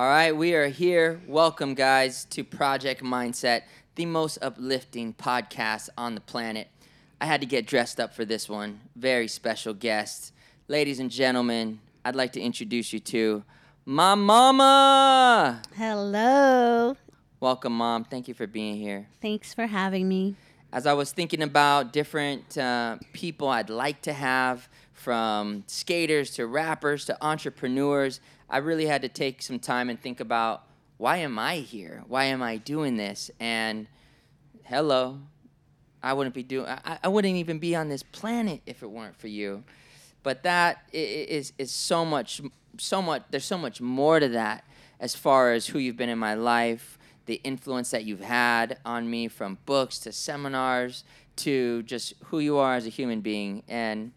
All right, we are here. Welcome, guys, to Project Mindset, the most uplifting podcast on the planet. I had to get dressed up for this one. Very special guest. Ladies and gentlemen, I'd like to introduce you to my mama. Hello. Welcome, mom. Thank you for being here. Thanks for having me. As I was thinking about different uh, people I'd like to have, from skaters to rappers to entrepreneurs, I really had to take some time and think about why am I here? Why am I doing this? And hello, I wouldn't be doing. I, I wouldn't even be on this planet if it weren't for you. But that is is so much, so much. There's so much more to that as far as who you've been in my life, the influence that you've had on me from books to seminars to just who you are as a human being and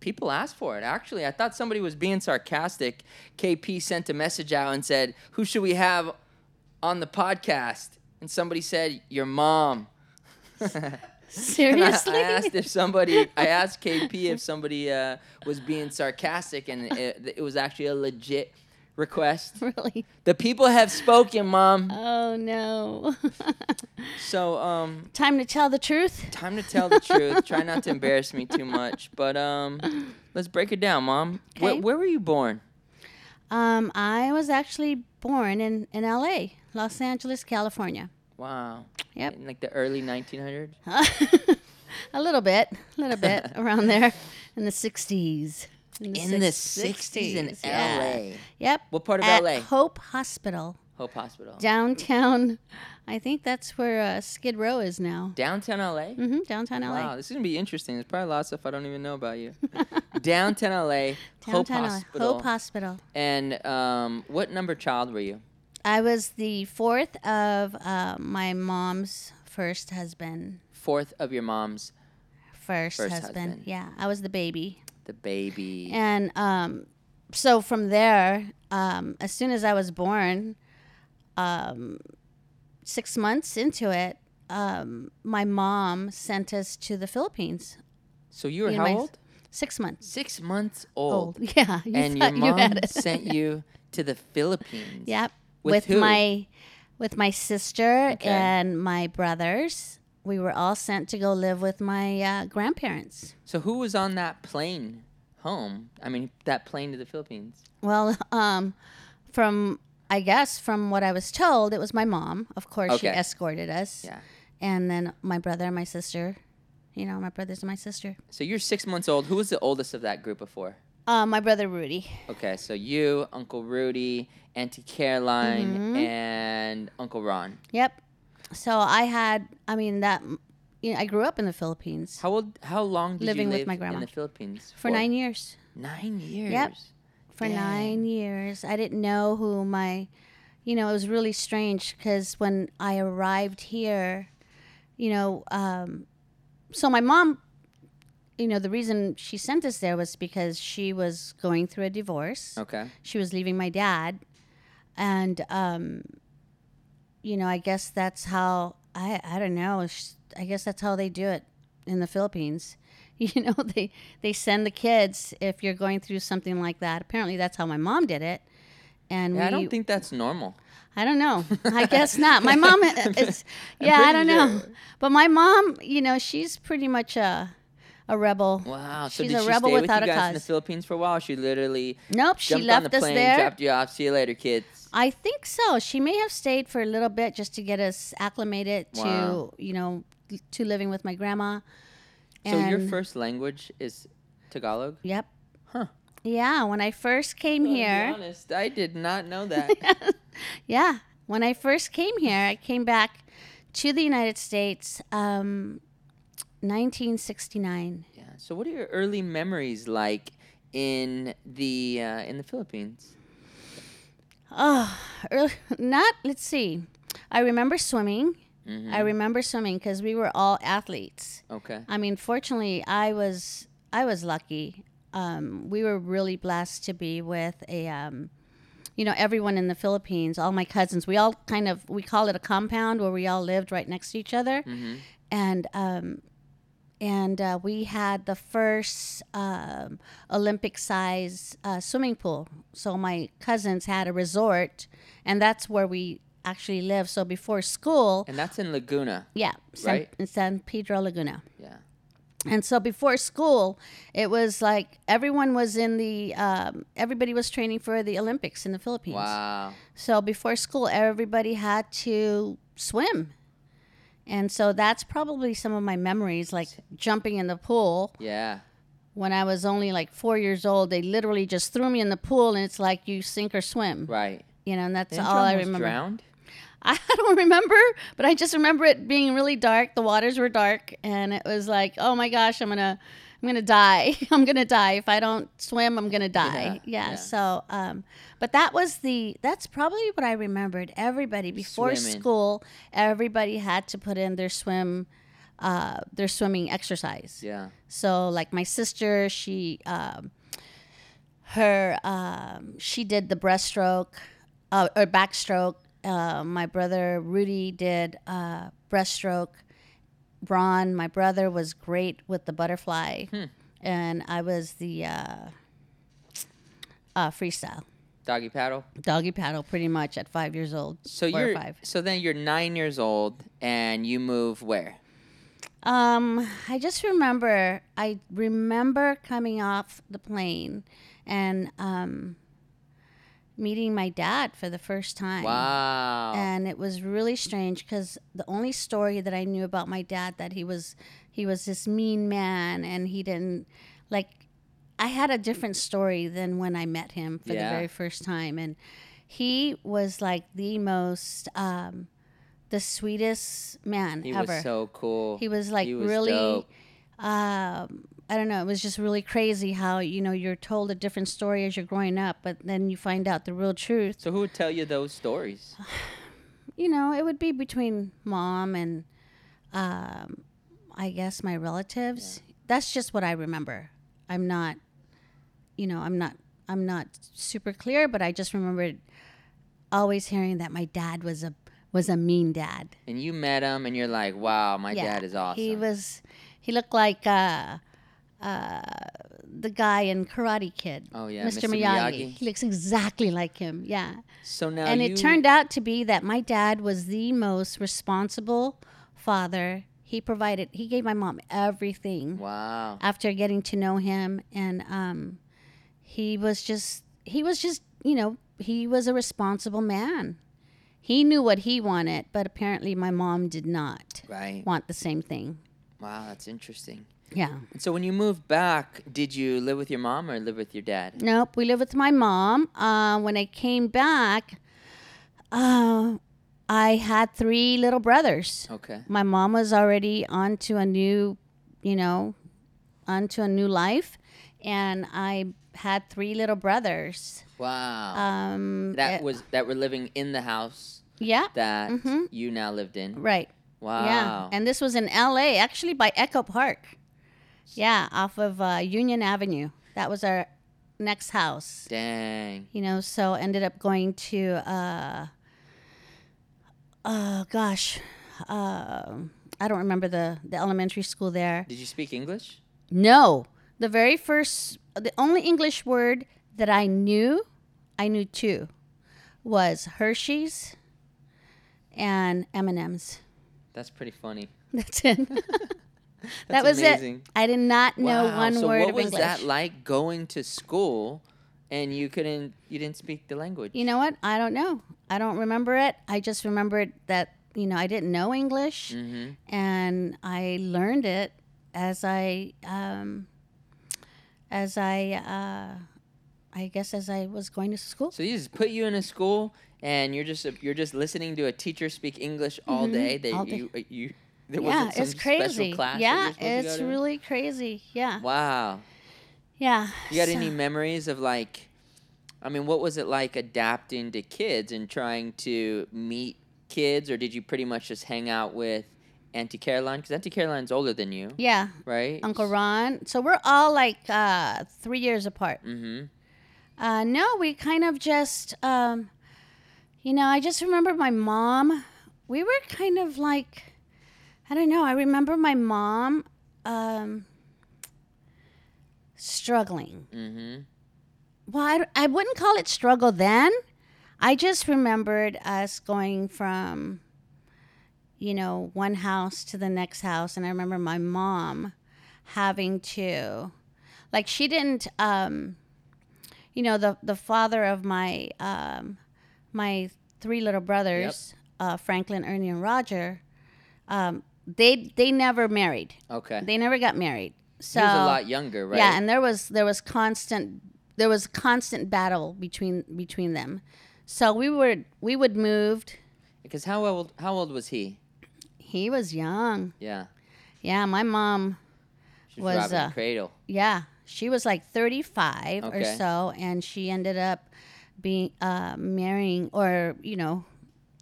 people asked for it. Actually, I thought somebody was being sarcastic. KP sent a message out and said, "Who should we have on the podcast?" And somebody said, "Your mom." And I- Seriously? I, asked if somebody. I asked KP if somebody uh, was being sarcastic, and it, it was actually a legit request. really? The people have spoken, mom. Oh no. So, um, Time to tell the truth. time to tell the truth. Try not to embarrass me too much, but um, let's break it down, mom. Where, Okay. where were you born? Um, I was actually born in in L.A., Los Angeles, California. Wow. Yep. In like the early 1900s. a little bit, a little bit around there in the '60s. In the six- 60s in yeah. LA. Yep. What part of At LA? Hope Hospital, Hope Hospital. downtown. I think that's where uh, Skid Row is now. Downtown LA? hmm downtown LA. Wow, this is gonna be interesting. There's probably a lot of stuff I don't even know about you. Downtown LA, Hope Downtown LA. Hospital. Hope Hospital. and um, what number child were you? I was the fourth of uh, my mom's first husband. Fourth of your mom's, First, First husband. husband. Yeah, I was the baby. The baby. And um, so from there, um, as soon as I was born, um, six months into it, um, my mom sent us to the Philippines. so you were me and how old? Six months Six months old. old. Yeah, you and your you mom it. sent you to the Philippines. Yep. With With, my with my sister Okay. and my brothers. We were all sent to go live with my uh, grandparents. So who was on that plane home? I mean, that plane to the Philippines. Well, um, from I guess from what I was told, it was my mom. Of course, she escorted us. Yeah. And then my brother and my sister. You know, my brothers and my sister. So you're six months old. Who was the oldest of that group of four? Uh, my brother Rudy. Okay, so you, Uncle Rudy, Auntie Caroline, Mm-hmm. and Uncle Ron. Yep. So I had. I mean that. You know, I grew up in the Philippines How old? How long did Living you with my grandma. in the Philippines? for nine years. Nine years. Yep. for Dang. nine years. I didn't know who my, you know, it was really strange because when I arrived here, you know, um, so my mom, you know, the reason she sent us there was because she was going through a divorce. Okay. She was leaving my dad, and um, you know, I guess that's how I I don't know. I guess that's how they do it in the Philippines. You know, they they send the kids if you're going through something like that. Apparently, that's how my mom did it. And Yeah, we, I don't think that's normal. I don't know. I guess not. My mom is. Yeah, I don't know. sure. But my mom, you know, she's pretty much a a rebel. Wow. So She's did a she rebel stay with you a guys in the. Philippines for a while? She literally Nope, she left on the us plane, there. dropped you off. See you later, kids. I think so. She may have stayed for a little bit just to get us acclimated Wow. to, you know, to living with my grandma. So your first language is Tagalog? Yep. Huh. Yeah, when I first came be here, honest, I did not know that. yeah, when I first came here, I came back to the United States, um, 1969. yeah. So what are your early memories like in the uh, in the Philippines? Oh, early, not. Let's see. I remember swimming. Mhm. I remember swimming because we were all athletes. Okay. I mean, fortunately, I was I was lucky. Um, we were really blessed to be with a, um, you know, everyone in the Philippines. All my cousins. We all kind of we call it a compound where we all lived right next to each other, Mm-hmm. and um, and uh, we had the first um, Olympic size uh, swimming pool. So my cousins had a resort, and that's where we actually lived. So before school, And that's in Laguna. yeah, San, Right. in San Pedro Laguna. Yeah. And so before school, it was like everyone was in the, um, everybody was training for the Olympics in the Philippines. Wow. So before school, everybody had to swim. And so that's probably some of my memories, like jumping in the pool. Yeah. When I was only like four years old, they literally just threw me in the pool, and it's like you sink or swim. Right. You know, and that's Didn't all I remember. drowned? I don't remember, but I just remember it being really dark. The waters were dark, and it was like, oh my gosh, I'm gonna, I'm gonna die. I'm gonna die if I don't swim. I'm gonna die. Yeah, Yeah. yeah. So, um, but that was the. That's probably what I remembered. Everybody before Swimming. school, everybody had to put in their swim, uh, their swimming exercise. Yeah. So like my sister, she um, her um, she did the breaststroke uh, or backstroke. Uh, my brother Rudy did uh, breaststroke. Ron, my brother, was great with the butterfly, and I was the uh, uh, freestyle Doggy paddle. doggy paddle pretty much at five years old. So you're five. so then you're nine years old and you move where? Um, I just remember, I remember coming off the plane and um, meeting my dad for the first time. Wow. And it was really strange because the only story that I knew about my dad that he was he was this mean man and he didn't like I had a different story than when I met him for Yeah. the very first time and he was like the most um the sweetest man he ever. was so cool. He was like He was really, dope. um, I don't know. It was just really crazy how you know you're told a different story as you're growing up, but then you find out the real truth. So who would tell you those stories? You know, it would be between mom and, um, I guess my relatives. That's just what I remember. I'm not, you know, I'm not, I'm not super clear, but I just remembered always hearing that my dad was a was a mean dad. And you met him and you're like, wow, my dad is awesome. He was, he looked like uh, uh, the guy in Karate Kid. Oh, yeah, Mr. Mr. Miyagi. Miyagi. He looks exactly like him. Yeah. so now and it turned out to be that my dad was the most responsible father. He provided, he gave my mom everything Wow. after getting to know him. And um, he was just, he was just, you know, he was a responsible man. He knew what he wanted, but apparently my mom did not Right. want the same thing. Wow, that's interesting. Yeah. So when you moved back, did you live with your mom or live with your dad? Nope. We lived with my mom. Uh, when I came back, uh, I had three little brothers. Okay. My mom was already on to a new, you know, onto a new life, and I had three little brothers. Wow. Um, that eh, was that were living in the house yeah, that Mhm. you now lived in. right. Wow. Yeah, and this was in L.A. Actually, by Echo Park. Yeah, off of uh, Union Avenue. That was our next house. Dang. you know so ended up going to uh oh gosh uh, i don't remember the the elementary school there Did you speak English? no the very first the only english word that i knew i knew two was hershey's and m&ms That's pretty funny. that's it that was amazing. it i did not know wow. one so word what was that like going to school and you couldn't you didn't speak the language? You know what? I don't know. I don't remember it. I just remembered that, you know, I didn't know English mm-hmm. and I learned it as I, um, as I, uh, I guess as I was going to school. So you just put you in a school and you're just you're just listening to a teacher speak English all day. They Mm-hmm. all day. you uh, you there yeah, it's crazy. yeah, you're supposed to it's really crazy. Yeah. Wow. Yeah. You got So- any memories of like, I mean, what was it like adapting to kids and trying to meet kids, or did you pretty much just hang out with Auntie Caroline? Because Auntie Caroline's older than you, Yeah. right? Uncle Ron. So we're all like uh, three years apart. Mm-hmm. Uh, no, we kind of just, um, you know, I just remember my mom. We were kind of like, I don't know. I remember my mom um, struggling. Mm-hmm. Well, I, I wouldn't call it struggle then. I just remembered us going from, you know, one house to the next house. And I remember my mom having to, like, she didn't, um, you know, the, the father of my, um, my three little brothers, uh, Franklin, Ernie, and Roger, um, they, they never married. Okay. They never got married. So he was a lot younger, right? yeah, and there was there was constant there was constant battle between between them. So we were we would moved. Because how old how old was he? He was young. Yeah. Yeah, my mom. She was, Was, robbing uh, cradle. Yeah, she was like thirty five or so, and she ended up being uh, marrying or you know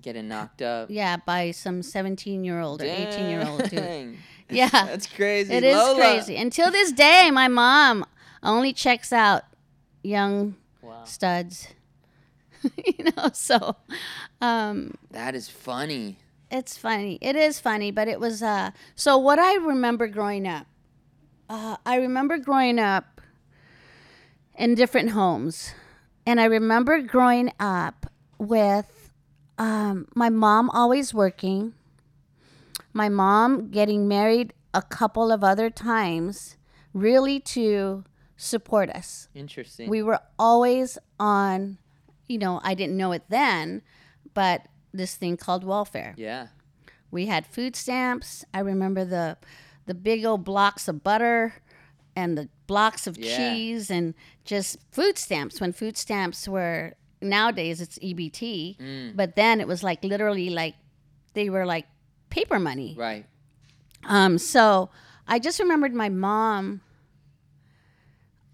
Getting knocked up. yeah by some seventeen year old or eighteen year old dude. Yeah, That's crazy. It is Lola. crazy. Until this day, my mom only checks out young Wow. studs. you know, so um, That is funny. it's funny. It is funny, but it was uh. So what I remember growing up, uh, I remember growing up in different homes, and I remember growing up with um, my mom always working, my mom getting married a couple of other times, really to support us. Interesting. We were always on, you know, I didn't know it then, but this thing called welfare. yeah. We had food stamps. I remember the the big old blocks of butter and the blocks of Yeah. cheese and just food stamps when food stamps were nowadays it's EBT, Mm. but then it was like literally like they were like paper money. Right. Um, so I just remembered my mom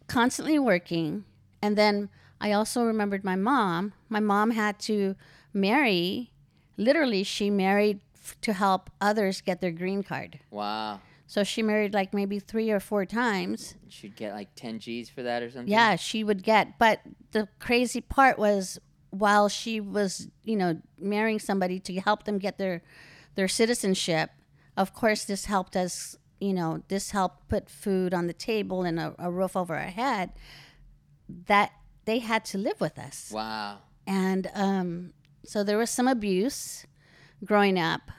constantly working. And then I also remembered my mom. My mom had to marry, literally, she married f- to help others get their green card. Wow. So she married like maybe three or four times. She'd get like 10 G's for that or something? Yeah, she would get. But the crazy part was while she was, you know, marrying somebody to help them get their their citizenship, of course this helped us, you know, this helped put food on the table and a, a roof over our head. That they had to live with us. Wow. And um, so there was some abuse growing up.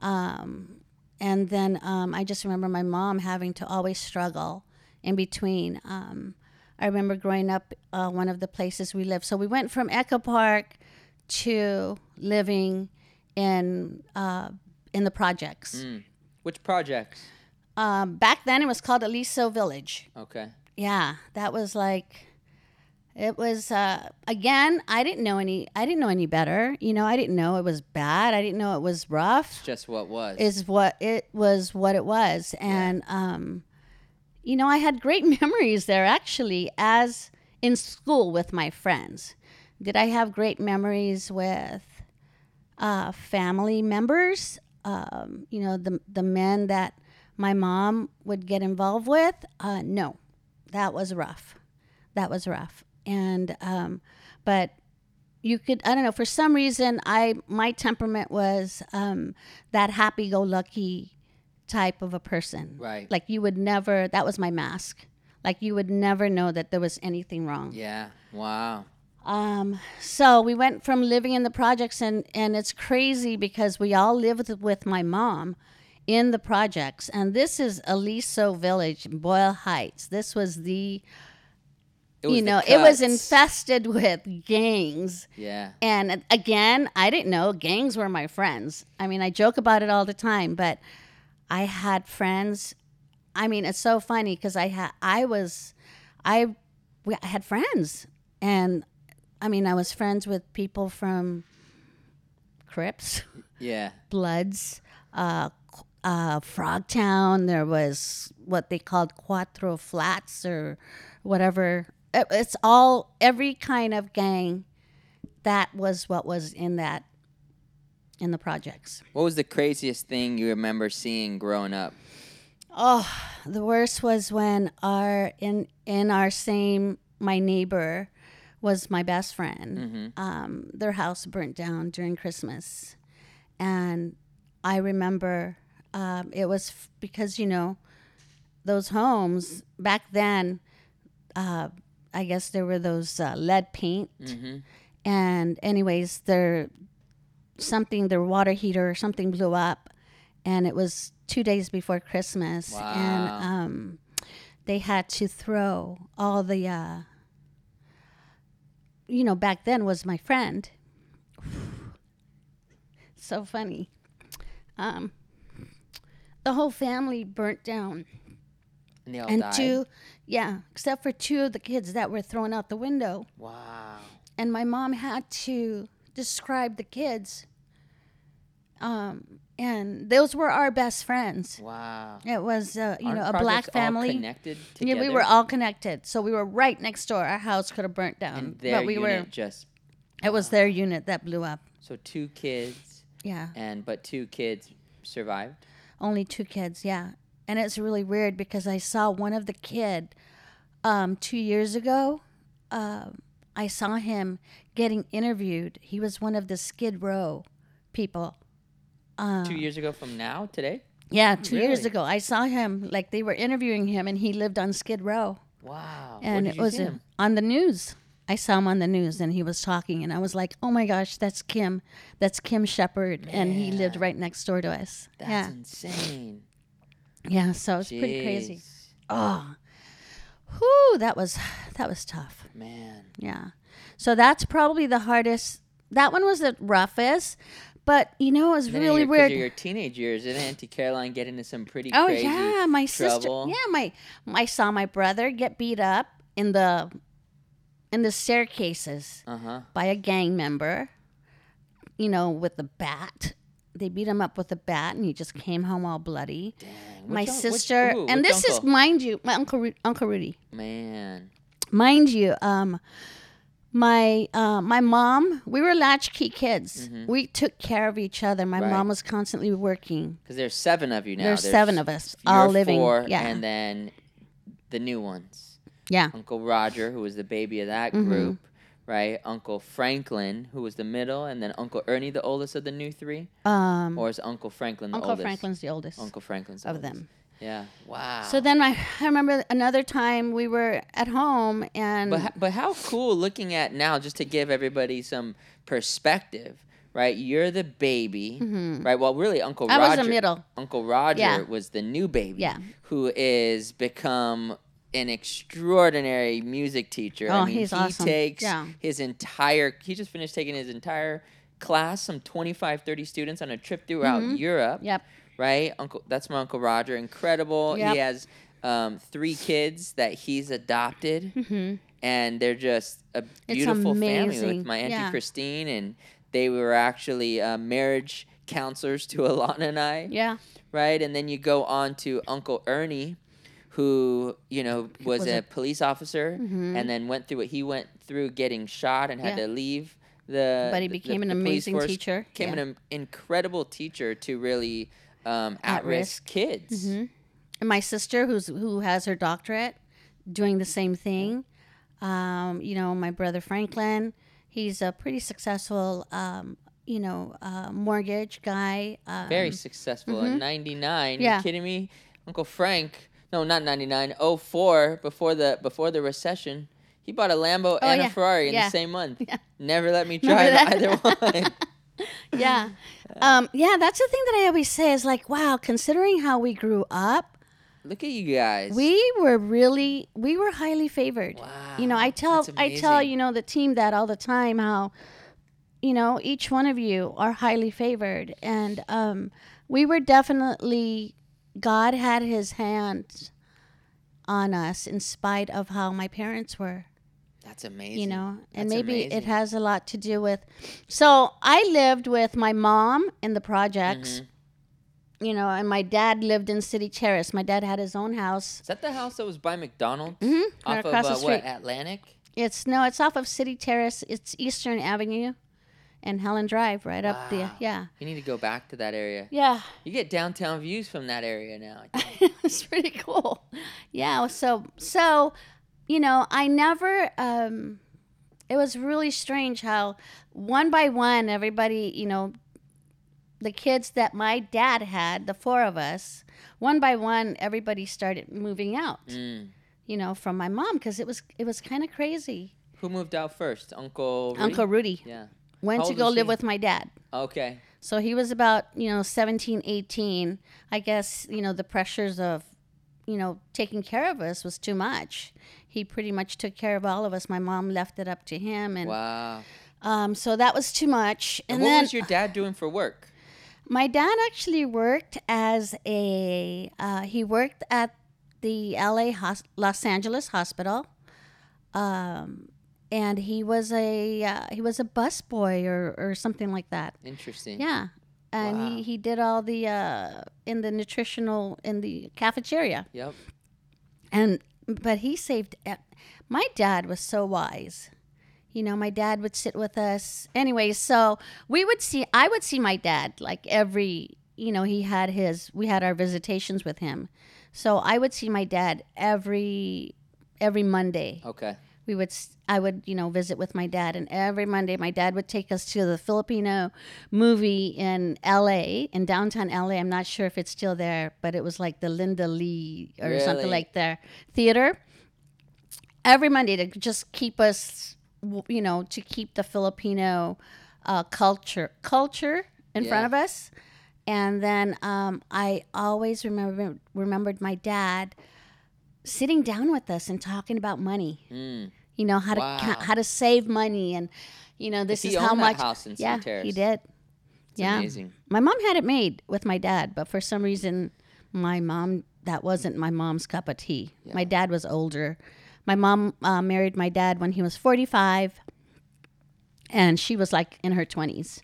Um, and then um, I just remember my mom having to always struggle in between. Um, I remember growing up, uh, one of the places we lived. So we went from Echo Park to living in uh, in the projects. Mm. Which projects? Um, back then, it was called Aliso Village. Okay. Yeah, that was like it was uh again, I didn't know any I didn't know any better. You know, I didn't know it was bad. I didn't know it was rough. It's just what was. Is what it was what it was. And um you know, I had great memories there actually as in school with my friends. Did I have great memories with uh, family members? Um, you know, the the men that my mom would get involved with? Uh, no, that was rough. That was rough. And um, but you could I don't know for some reason I my temperament was um, that happy go lucky type of a person. Right. Like you would never. That was my mask. Like you would never know that there was anything wrong. yeah. Wow. Um, so we went from living in the projects, and, and it's crazy because we all lived with my mom in the projects. And this is Aliso Village, Boyle Heights. This was the, you know, it was infested with gangs. Yeah. And again, I didn't know gangs were my friends. I mean, I joke about it all the time, but I had friends. I mean, it's so funny because I had, I was, I, we, I had friends, and I mean, I was friends with people from Crips, Yeah. Bloods, uh, uh, Frogtown. There was what they called Cuatro Flats or whatever. It- It's all every kind of gang. That was what was in that in the projects. What was the craziest thing you remember seeing growing up? Oh, the worst was when our in in our same my neighbor was my best friend. Um, their house burnt down during Christmas, and I remember um, it was f- because you know those homes back then. Uh, I guess there were those uh, lead paint, Mm-hmm. and anyways, their something their water heater or something blew up, and it was two days before Christmas, and um, they had to throw all the. Uh, you know, back then was my friend. so funny. Um, the whole family burnt down, And they all and died. two, yeah, except for two of the kids that were thrown out the window. Wow. And my mom had to describe the kids. Um, and those were our best friends. Wow. It was, uh, you Aren't know, a black all family. connected Yeah, we were all connected, so we were right next door. Our house could have burnt down, and their but we unit were. just It was their unit that blew up. so two kids Yeah, and but two kids survived. only two kids. Yeah, and it's really weird because I saw one of the kid um, two years ago. Um, I saw him getting interviewed. He was one of the Skid Row people. Uh, two years ago from now today. Yeah, two years ago, I saw him. Like they were interviewing him, and he lived on Skid Row, Wow. and it was on the news. I saw him on the news, and he was talking, and I was like, "Oh my gosh, that's Kim. That's Kim Shepard, and he lived right next door to us." That's yeah, insane. Yeah. So it's pretty crazy. Jeez. Oh, whew, that was that was tough. Man. Yeah. So that's probably the hardest. That one was the roughest, but you know, it was Then really your, weird. Your teenage years, didn't Auntie Caroline get into some pretty Oh yeah, my sister. Yeah, my I saw my brother get beat up in the in the staircases Uh huh. by a gang member. You know, with the bat. They beat him up with a bat, and he just came home all bloody. Dang. my Which un- which- sister, ooh, and this is, mind you, my uncle Ru- Uncle Rudy. man. mind you, um, my uh, my mom, we were latchkey kids. We took care of each other. My Mm-hmm. Right. mom was constantly working. Because there's seven of you now. There's seven of us, all living. Four, yeah, And then the new ones. yeah, Uncle Roger, who was the baby of that Mm-hmm. group, right? Uncle Franklin, who was the middle, and then Uncle Ernie, the oldest of the new three, um, or is Uncle Franklin the oldest? Uncle oldest? Franklin's the oldest Uncle Franklin's the of oldest. them. Yeah. Wow. So then my, I remember another time we were at home and But but how cool looking at now, just to give everybody some perspective, right? You're the baby, right? Well, really, Uncle Mm-hmm. I was the middle. Uncle Roger Yeah. was the new baby, Yeah. who is become an extraordinary music teacher. I Oh, mean, he's he awesome. takes Yeah. his entire. He just finished taking his entire class, some 25, 30 students, on a trip throughout Europe Yep. right? Uncle, that's my uncle Roger. Incredible. Yep. He has um, three kids that he's adopted, and they're just a beautiful family with my auntie Yeah. Christine, and they were actually uh, marriage counselors to Alana and I, Yeah. right? And then you go on to Uncle Ernie. Who you know was, Was a, a- police officer and then went through what he went through, getting shot and had Mm-hmm. Yeah. to leave the. But he the- became an the amazing force, teacher. Became Yeah. an incredible teacher to really um, At at-risk kids. And my sister, who's who has her doctorate, doing the same thing. Um, you know, my brother Franklin, he's a pretty successful, um, you know, uh, mortgage guy. Um, Very successful. In 99, Yeah. you kidding me? Uncle Frank, no, not 99, 04, before the, before the recession, he bought a Lambo and Oh, yeah. a Ferrari in Yeah. the same month. Yeah. Never let me drive either one. yeah. Um, yeah, that's the thing that I always say is like, wow, considering how we grew up, Look at you guys. we were really we were highly favored. Wow, You know, I tell I tell you know the team that all the time how you know each one of you are highly favored and um we were definitely God had his hand on us in spite of how my parents were That's amazing. you know and That's maybe it has a lot to do with so i lived with my mom in the projects Mm-hmm. you know and my dad lived in city terrace my dad had his own house Is that the house that was by McDonald's? Mm-hmm. Off right of across the uh, what, street. Atlantic? it's no it's off of city terrace it's eastern avenue and helen drive right up there yeah You need to go back to that area. yeah You get downtown views from that area now. It's pretty cool yeah so so you know i never um it was really strange how one by one everybody you know the kids that my dad had, the four of us, one by one, everybody started moving out. Mm. You know, from my mom because it was it was kind of crazy. Who moved out first? Uncle. Rudy? Uncle Rudy Yeah. Went to go live he? with my dad. Okay. So he was about, you know, 17, 18. I guess, you know, the pressures of, you know, taking care of us was too much. He pretty much took care of all of us. My mom left it up to him. And Wow. um, so that was too much. And what then was your dad doing for work? my dad actually worked as a, uh, he worked at the LA hos- Los Angeles hospital. Um, and he was a uh, he was a busboy or, or something like that. Interesting. Yeah. And Wow. he, he did all the uh, in the nutritional in the cafeteria. Yep. And but he saved my dad was so wise. You know, my dad would sit with us. Anyway, so we would see I would see my dad like every, you know, he had his we had our visitations with him. So I would see my dad every every Monday Okay. We would i would you know visit with my dad and every monday my dad would take us to the filipino movie in la in downtown la i'm not sure if it's still there but it was like the linda lea or something like that theater. Every monday to just keep us you know to keep the filipino uh, culture culture in front of us. And then um, i always remember remembered my dad sitting down with us and talking about money. Mm. You know how to Wow. ca- how to save money and you know this is how much yeah Terrace. he did It's yeah amazing. my mom had it made with my dad but for some reason my mom that wasn't my mom's cup of tea my dad was older my mom uh, married my dad when he was 45 and she was like in her 20s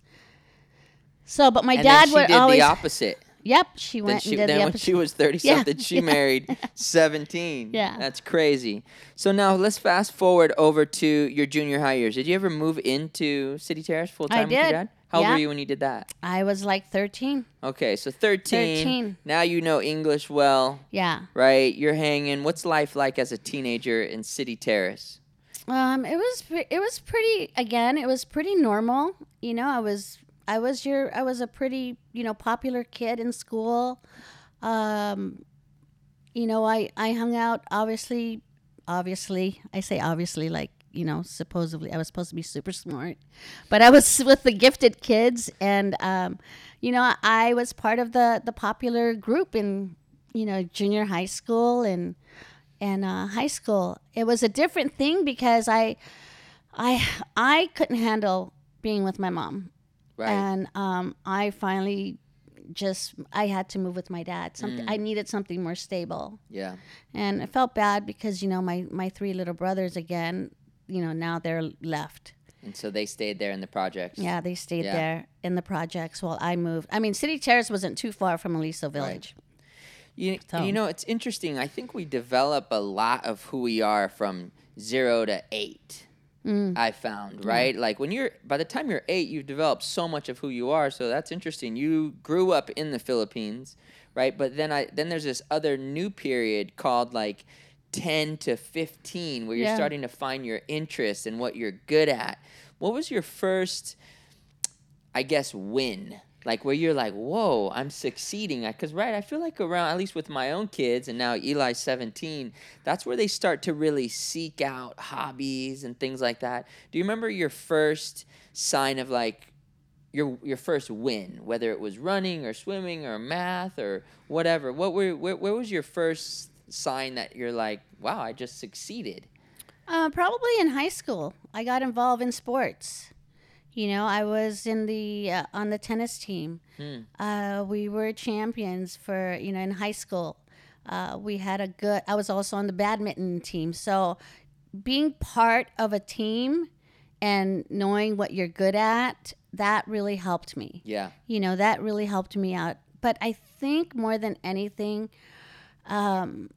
so but my and dad would did always the opposite. Yep she went she, and did then the when episode she was 30 Yeah. something, she Yeah. married 17. Yeah. That's crazy. So now let's fast forward over to your junior high years. Did you ever move into City Terrace full time with your dad? How old were you when you did that? i was like 13 Okay, so 13. 13. Now you know English well, yeah right? You're hanging. What's life like as a teenager in City Terrace? Um, it was it was pretty again. It was pretty normal. You know, I was I was your I was a pretty you know popular kid in school. Um, you know, I I hung out obviously, obviously I say obviously like you know supposedly I was supposed to be super smart, but I was with the gifted kids and um, you know I was part of the the popular group in you know junior high school and and uh, high school. It was a different thing because I, I, I couldn't handle being with my mom, Right. and um, I finally just I had to move with my dad. Something I needed something more stable, yeah. and I felt bad because you know my my three little brothers again. You know now they're left. And so they stayed there in the projects. Yeah, they stayed Yeah. there in the projects while I moved. I mean, City Terrace wasn't too far from Aliso Village. You, So- you know, it's interesting. I think we develop a lot of who we are from zero to eight. Mm. I found right, like when you're by the time you're eight, you've developed so much of who you are. So that's interesting. You grew up in the Philippines, right? But then I then there's this other new period called like ten to fifteen, where you're Yeah. starting to find your interests and what you're good at. What was your first I guess win like where you're like whoa i'm succeeding. Because right i feel like around at least with my own kids and now eli's 17 that's where they start to really seek out hobbies and things like that. Do you remember your first sign of like your your first win whether it was running or swimming or math or whatever? What were where, where was your first sign that you're like wow i just succeeded Uh, probably in high school, I got involved in sports. You know, I was in the uh, on the tennis team. Hmm. Uh, we were champions for you know in high school. Uh, we had a good. I was also on the badminton team. So, being part of a team and knowing what you're good at, that really helped me yeah you know that really helped me out but i think more than anything um,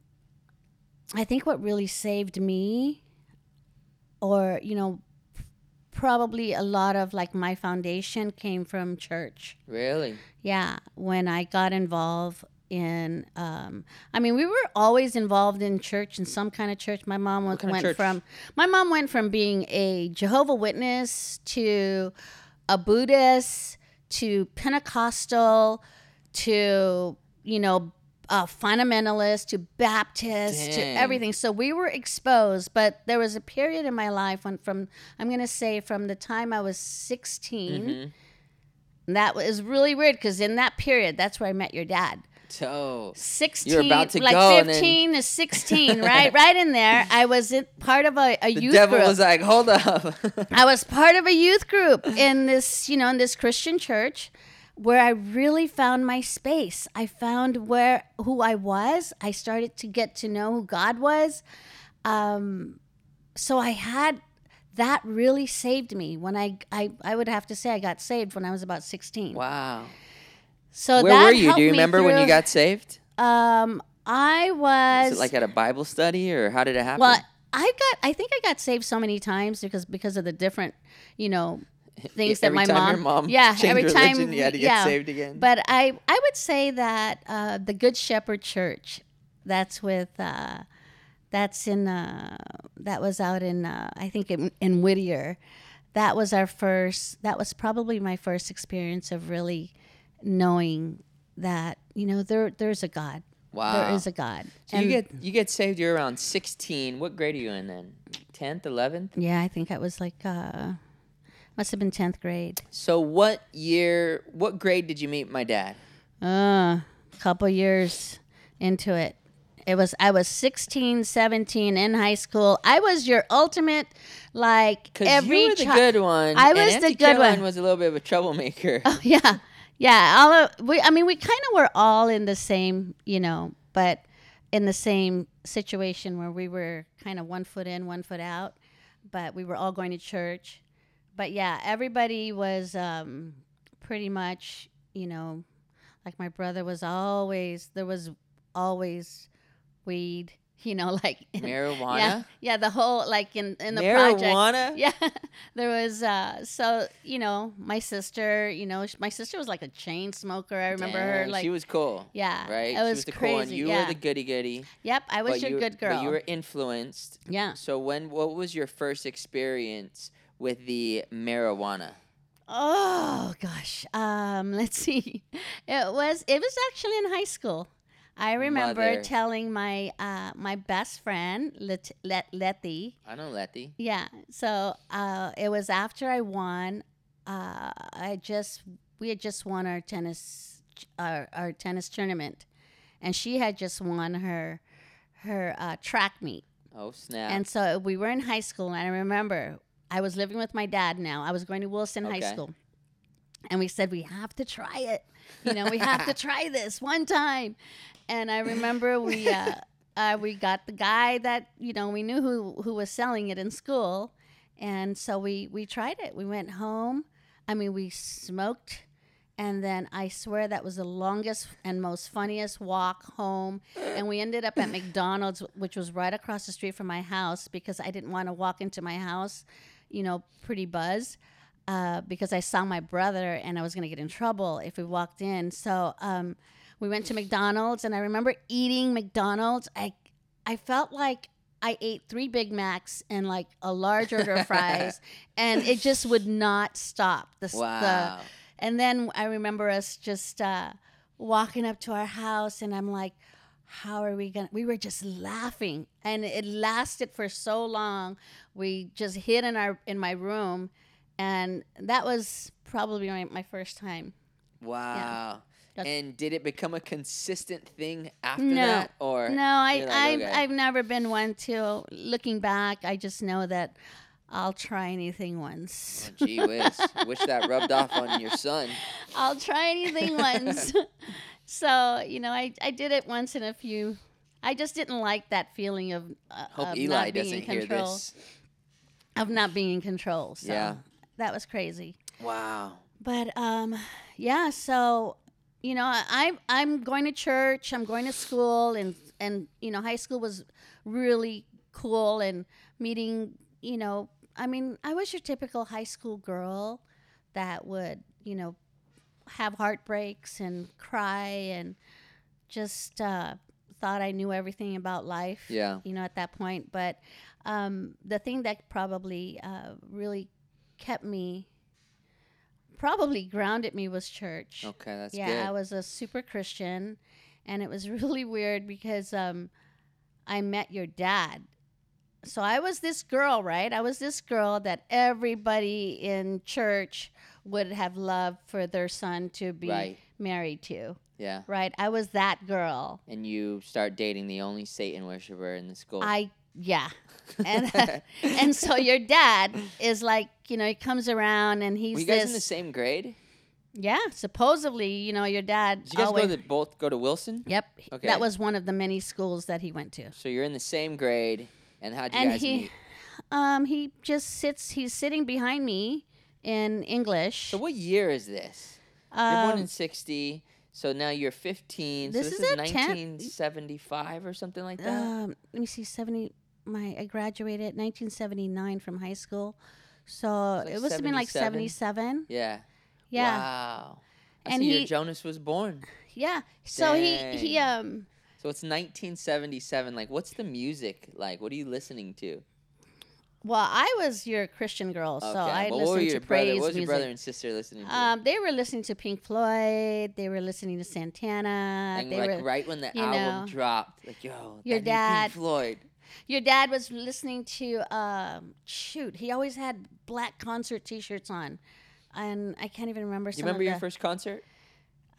i think what really saved me or you know probably a lot of like my foundation came from church. Really? Yeah when i got involved in um, i mean we were always involved in church in some kind of church. My mom was, went from my mom went from being a jehovah witness to a buddhist to Pentecostal to you know uh, fundamentalist to Baptist to everything. So we were exposed, but there was a period in my life when from I'm going to say from the time I was 16. Mhm. That was really weird because in that period, that's where I met your dad. So 16 about to like go and then- 15 to 16 right right in there i was in part of a, a youth group. the devil group was like, "Hold up." i was part of a youth group in this you know in this christian church where i really found my space i found where who i was i started to get to know who god was um, so i had that really saved me when I, I i would have to say i got saved when i was about 16 wow. so Where were you? Do you me remember when you got saved? um i was Was it like at a Bible study, or how did it happen? Well, I got. I think I got saved so many times because because of the different, you know, things that my time mom. mom yeah, every time religion, you had to get yeah. saved again. But I I would say that uh, the Good Shepherd Church, that's with. Uh, that's in. Uh, that was out in. Uh, I think in, in Whittier. That was our first. That was probably my first experience of really knowing that you know there there's a God. wow. There is a God. so you get you get saved. You're around 16. What grade are you in then? 10th, 11th. Yeah, I think I was like uh must have been 10th grade. So what year? What grade did you meet my dad? Uh, a couple years into it. It was I was 16, 17 in high school. I was your ultimate like every you were the chi- good one. I was the good Caroline one. Was a little bit of a troublemaker. Oh, yeah. Yeah, all of, we I mean we kind of were all in the same, you know, but in the same situation where we were kind of one foot in, one foot out, but we were all going to church. But yeah, everybody was um, pretty much, you know, like my brother was always there was always weed, you know, like in- Marijuana. Yeah, yeah, the whole like in in the project. Marijuana. Yeah, there was uh so you know my sister, you know sh- my sister was like a chain smoker. I remember her like she was cool. yeah, Right. It she was, was the crazy. cool one. You yeah. were the goody goody. yep, I was your you, good girl. But you were influenced. yeah. So when what was your first experience with the marijuana? Oh gosh. Um, let's see. It was it was actually in high school. I remember Mother. telling my uh my best friend Let Let Letty. I know Letty. Yeah. So uh, it was after I won. Uh, I just we had just won our tennis our, our tennis tournament, and she had just won her her uh, track meet. Oh snap! And so we were in high school, and I remember I was living with my dad. Now I was going to Wilson High School, and we said we have to try it. You know, we have to try this one time. And I remember we uh, uh, we got the guy that you know we knew who who was selling it in school, and so we we tried it. We went home. I mean, we smoked. And then I swear that was the longest and most funniest walk home. And we ended up at McDonald's, which was right across the street from my house, because I didn't want to walk into my house, you know, pretty buzz, uh, because I saw my brother and I was going to get in trouble if we walked in. So um, we went to McDonald's, and I remember eating McDonald's. I I felt like I ate three Big Macs and like a large order of fries, and it just would not stop. The, s- the wow. and then I remember us just uh, walking up to our house, and I'm like, how are we gonna? We were just laughing, and it lasted for so long. We just hid in our in my room, and that was probably my, my first time. wow. That's- And did it become a consistent thing after No. that, or No, I like, I've, okay. I've never been one to. Looking back, I just know that I'll try anything once. Oh, gee whiz! Wish that rubbed off on your son. I'll try anything once. so you know, I I did it once in a few. I just didn't like that feeling of uh, Hope of Eli not being doesn't in hear control this. of not being in control. So Yeah. that was crazy. Wow. But um, yeah. So you know, I, I'm I'm going to church. I'm going to school, and and you know, high school was really cool, and meeting. You know, I mean, I was your typical high school girl that would you know have heartbreaks and cry and just uh, thought I knew everything about life. Yeah. You know, at that point, but um, the thing that probably uh, really kept me probably grounded me was church. Okay, that's good. yeah, good. I was a super Christian, and it was really weird because um, I met your dad. So I was this girl, right? I was this girl that everybody in church would have loved for their son to be Right. married to, yeah. right? I was that girl. And you start dating the only Satan worshiper in the school. I yeah, and and so your dad is like, you know, he comes around and he's Were you guys this. in the same grade? yeah, supposedly, you know, your dad. Did you guys always, go to both go to Wilson? Yep, Okay. that was one of the many schools that he went to. So you're in the same grade, and how'd you and guys he meet? um he just sits he's sitting behind me in english So what year is this? You're born Um, in '60, so now you're 15. this so is this is a tenth- 1975 or something like that. um let me see 70 my i graduated 1979 from high school so like it must have been like 77? 77 yeah. yeah Wow. That's And the year he- Jonas was born. yeah so he he um So it's 1977. Like, what's the music like? What are you listening to? Well i was your christian girl so i what listened to brother? praise What was your music brother and sister listening to? um, they were listening to Pink Floyd. They were listening to Santana. and they like were, right when the album know, dropped, like yo, your new Pink dad- Floyd. Your dad was listening to um, shoot. He always had black concert T-shirts on, and I can't even remember. You remember your the, first concert?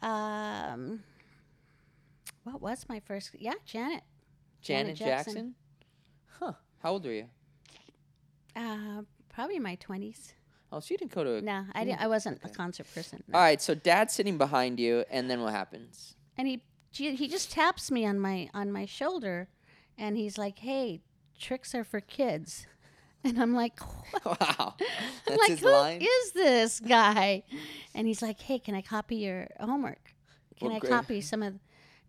Um, what was my first? Yeah, Janet. Janet, Janet Jackson. Jackson. Huh. How old were you? Uh, probably my twenties. Oh, so you didn't go to. A, No, I didn't. I wasn't a concert person. All right. So dad's sitting behind you, and then what happens? And he he just taps me on my on my shoulder, and he's like, "Hey, tricks are for kids." And I'm like, what? Wow. I'm like, who line. is this guy? And he's like, hey, can I copy your homework? Can What I grade? copy some of?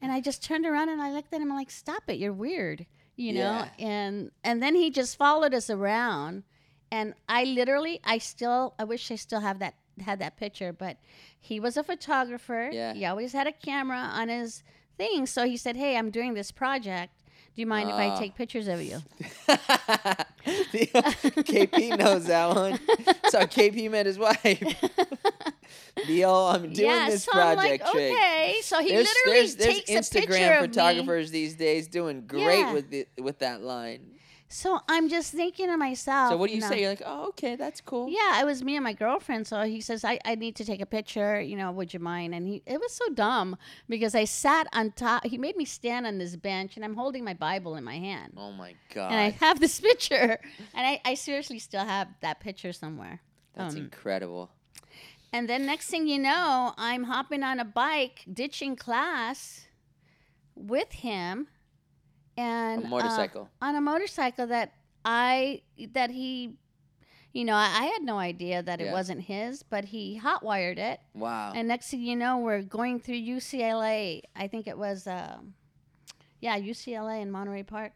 And I just turned around and I looked at him. I'm like, stop it, you're weird, you know. Yeah. And and then he just followed us around, and I literally, I still, I wish I still have that had that picture, but he was a photographer. Yeah. He always had a camera on his thing. So he said, hey, I'm doing this project. Do you mind if I Ah. take pictures of you? KP knows that one. So KP met his wife. Deal, I'm doing yeah, this so project like, trick. okay. So he There's, literally there's, there's takes a picture Instagram photographers these days doing great Yeah. with it with that line. So I'm just thinking to myself. So what do you know, say? You're like, oh, okay, that's cool. Yeah, it was me and my girlfriend. So he says, I, I need to take a picture. You know, would you mind? And he, it was so dumb because I sat on top. He made me stand on this bench, and I'm holding my Bible in my hand, Oh my god, and I have this picture, and I, I seriously still have that picture somewhere. that's um, incredible. And then next thing you know, I'm hopping on a bike, ditching class with him, and A uh, motorcycle. on a motorcycle that I that he, you know, I, I had no idea that Yeah. it wasn't his, but he hotwired it. Wow. And next thing you know, we're going through UCLA. I think it was, um, yeah, UCLA in Monterey Park.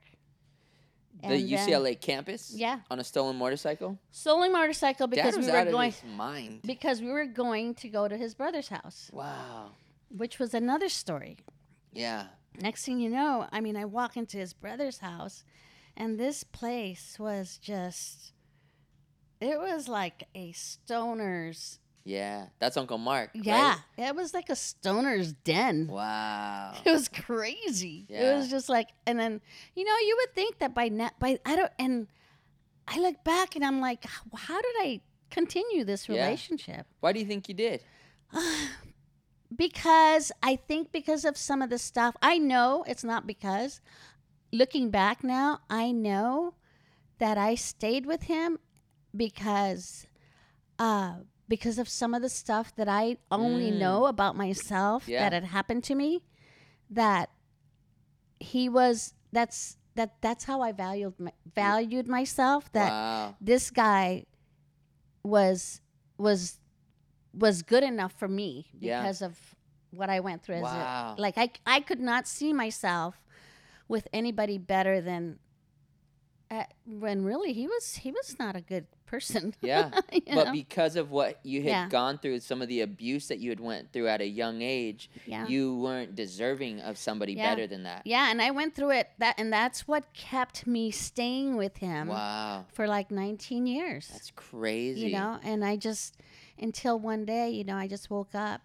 The And then- UCLA campus. Yeah. On a stolen motorcycle. Stolen motorcycle because we were going mind. because we were going to go to his brother's house, Wow. which was another story. Yeah. Next thing you know, I mean, I walk into his brother's house, and this place was just. It was like a stoner's. Yeah. That's Uncle Mark. Yeah, it was like a stoner's den. Wow. It was crazy. It was just like, and then you know, you would think that by now, by I don't, and I look back and I'm like, how, did I continue this Yeah. relationship? Why do you think you did? because I think because of some of the stuff. I know it's not because. Looking back now, I know that I stayed with him because uh because of some of the stuff that I only know about myself Mm. Yeah. that had happened to me that he was that's that that's how I valued my, valued myself that wow. this guy was was was good enough for me Yeah. because of what I went through. Wow. As a, like I I could not see myself with anybody better than uh, when really he was he was not a good person. Yeah. But know? because of what you had Yeah. gone through, some of the abuse that you had went through at a young age, Yeah. you weren't deserving of somebody Yeah. better than that. yeah, and I went through it that and that's what kept me staying with him Wow. for like 19 years. That's crazy. you know and i just until one day, you know, I just woke up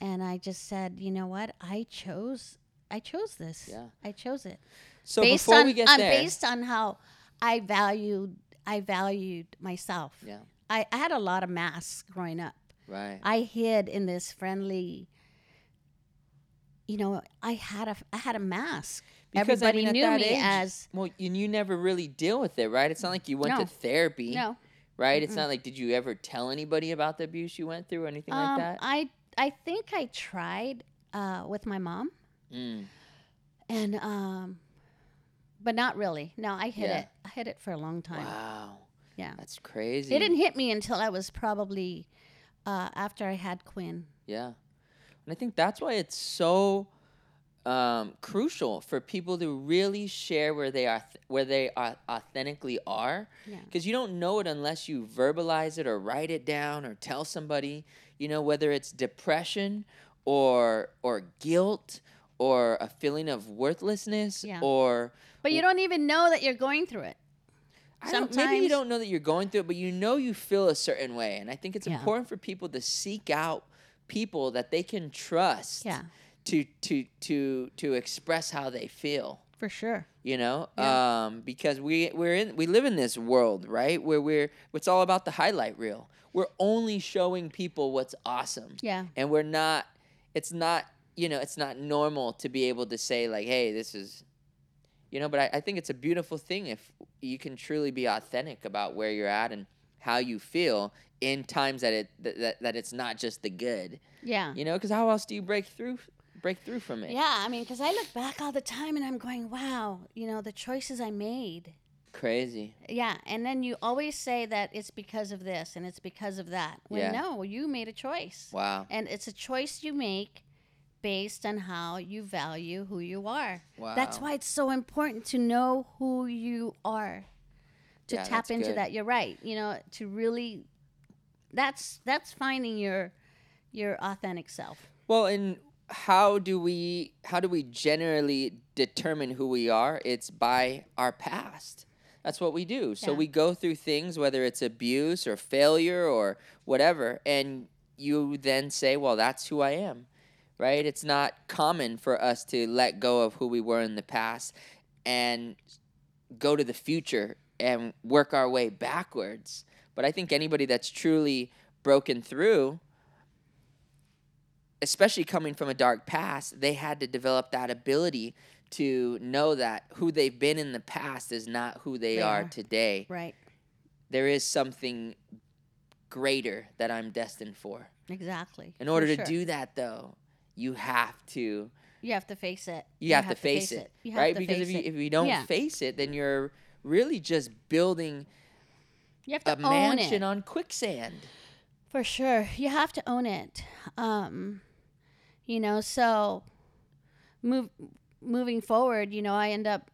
and I just said, you know what? I chose I chose this. Yeah. I chose it. So based before on we get on- there, based on how I valued I valued myself. yeah, I, I had a lot of masks growing up. right. I hid in this friendly you know, I had a I had a mask. Because, I Everybody mean, knew me age, as Well, and you never really deal with it, right? It's not like you went No. to therapy, no. right? It's not like did you ever tell anybody about the abuse you went through or anything like Um, that? I I think I tried uh, with my mom, Mm, and um, but not really. No, I hid Yeah. it. I hid it for a long time. wow, Yeah, that's crazy. it didn't hit me until I was probably uh, after I had Quinn. Yeah. And I think that's why it's so um, crucial for people to really share where they are, where they are authentically are, Yeah. because you don't know it unless you verbalize it or write it down or tell somebody. You know, whether it's depression or or guilt or a feeling of worthlessness Yeah. or But you don't even know that you're going through it. Don't, maybe you don't know that you're going through it, but you know you feel a certain way. And I think it's Yeah. important for people to seek out people that they can trust Yeah. to to to to express how they feel. For sure. You know, Yeah. um, because we we're in we live in this world, right, where we're it's all about the highlight reel. We're only showing people what's awesome, Yeah. and we're not. It's not you know it's not normal to be able to say like, hey, this is you know but I, I think it's a beautiful thing if you can truly be authentic about where you're at and how you feel in times that it that, that, it's not just the good Yeah. you know because how else do you break through break through from it Yeah. I mean, because I look back all the time and I'm going, wow, you know, the choices I made. crazy Yeah, and then you always say that it's because of this and it's because of that. When Yeah. no, you made a choice. wow And it's a choice you make based on how you value who you are. Wow. That's why it's so important to know who you are. To Yeah, tap into good. that. You're right. You know, to really that's that's finding your your authentic self. well and how do we how do we generally determine who we are it's by our past that's what we do so we go through things whether it's abuse or failure or whatever and you then say well that's who i am right it's not common for us to let go of who we were in the past and go to the future and work our way backwards but i think anybody that's truly broken through especially coming from a dark past, they had to develop that ability to know that who they've been in the past is not who they, They are, are. today. Right. There is something greater that I'm destined for. Exactly. In For order to sure. do that, though, you have to you have to face it. you, have, to face, it, You have right? Because if you it. if you don't Yeah. face it, then you're really just building you have to a mansion it. on quicksand. For sure. You have to own it. Um, you know, so move moving forward, you know, I end up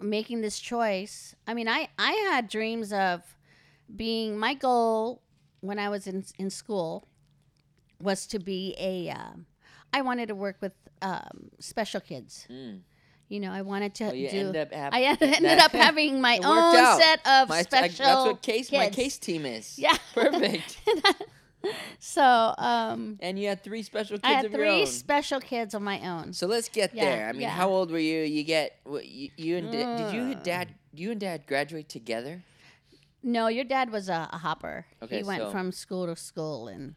making this choice. I mean, I I had dreams of being my goal when I was in in school was to be a um, I wanted to work with um, special kids. Mm. You know, I wanted to Well, do end up hap- I ended up having my own out. set of My, I- special that's what case my case team is. Yeah. Perfect. so, um, And you had three special kids I had three special kids of my own. So let's get Yeah, there. I mean, yeah. how old were you? You get what you, you and da- did you and dad you and dad graduate together? No, your dad was a, a hopper. Okay, he went so- from school to school, and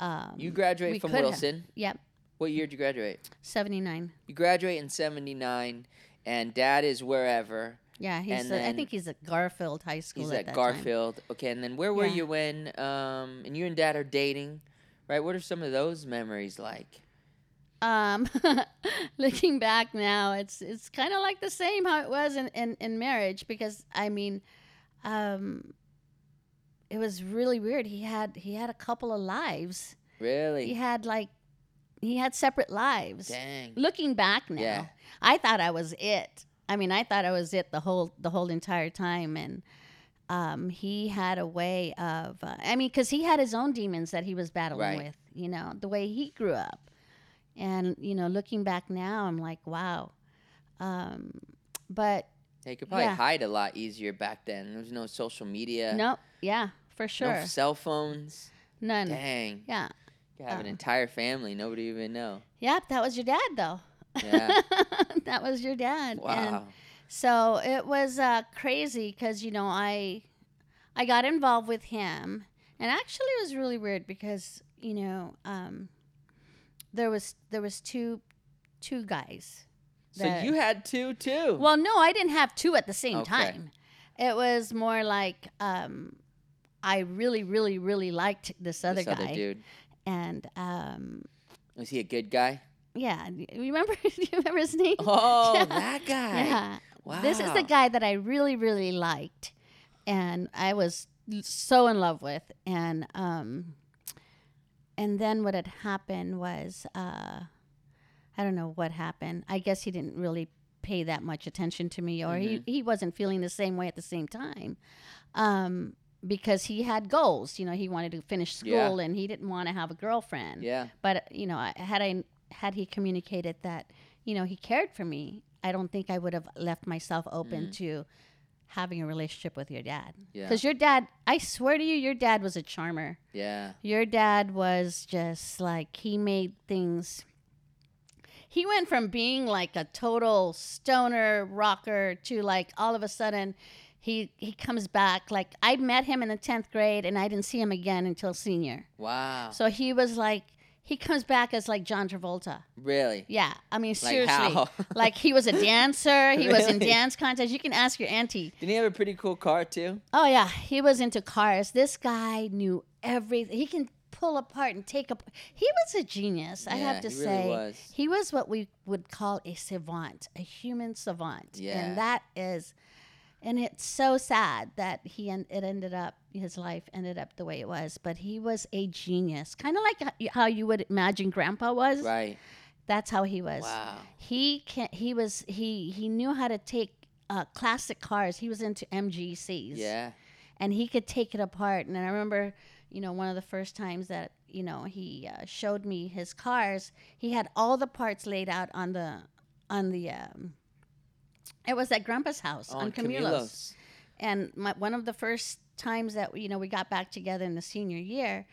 um, You graduate we from could have- Wilson. Yep, What year did you graduate? seventy nine. You graduate in '79, and dad is wherever. Yeah, he's. And a, I then- think he's at Garfield High School. He's at at that Garfield. Okay, and then where were Yeah. you when? Um, and you and dad are dating, right? What are some of those memories like? Um, looking back now, it's it's kind of like the same how it was in, in, in marriage because I mean, um, it was really weird. He had he had a couple of lives. Really? He had like he had separate lives. Dang. looking back now Yeah. i thought i was it i mean i thought i was it the whole the whole entire time and um, he had a way of uh, i mean because he had his own demons that he was battling Right. with you know the way he grew up and you know looking back now i'm like wow um, but They could probably Yeah. hide a lot easier back then. There was no social media. no yeah for sure. No cell phones. None. Dang. Yeah. You have an Uh. entire family. Nobody even know. Yep, that was your dad though. Yeah. that was your dad. And Wow. so it was uh, crazy because you know I I got involved with him, and actually it was really weird because you know um, there was there was two two guys. So you had two too. Well, no, I didn't have two at the same Okay. time. It was more like um, I really, really, really liked this other this guy, other dude. and um, Was he a good guy? yeah, you remember? Do you remember his name? Oh, Yeah. that guy. Yeah. Wow. This is the guy that I really, really liked, and I was so in love with. And um, and then what had happened was, uh, I don't know what happened. I guess he didn't really pay that much attention to me, or he he wasn't feeling the same way at the same time. Um, because he had goals, you know, he wanted to finish school Yeah. and he didn't want to have a girlfriend Yeah. but you know had i had he communicated that you know he cared for me i don't think i would have left myself open to having a relationship with your dad Mm. Yeah. because your dad i swear to you your dad was a charmer Yeah. your dad was just like he made things he went from being like a total stoner rocker to like all of a sudden he he comes back like i met him in the 10th grade and i didn't see him again until senior Wow. so he was like, he comes back as like John Travolta. really? Yeah, I mean Like seriously, how? like he was a dancer. He was in dance contests. You can ask your auntie. Didn't he have a pretty cool car too? Oh yeah, he was into cars. This guy knew everything. He can pull apart and take up. He was a genius. I have to he really say, was. he was what we would call a savant, a human savant, Yeah. and that is. And it's so sad that he en- it ended up his life ended up the way it was. But he was a genius, kind of like h- how you would imagine Grandpa was. Right. That's how he was. Wow. He can He was. He he knew how to take uh, classic cars. He was into MGCs. Yeah. And he could take it apart. And I remember, you know, one of the first times that you know he uh, showed me his cars. He had all the parts laid out on the on the. Um, it was at Grandpa's house oh, on, Camilo's. And my, one of the first times that you know we got back together in the senior year,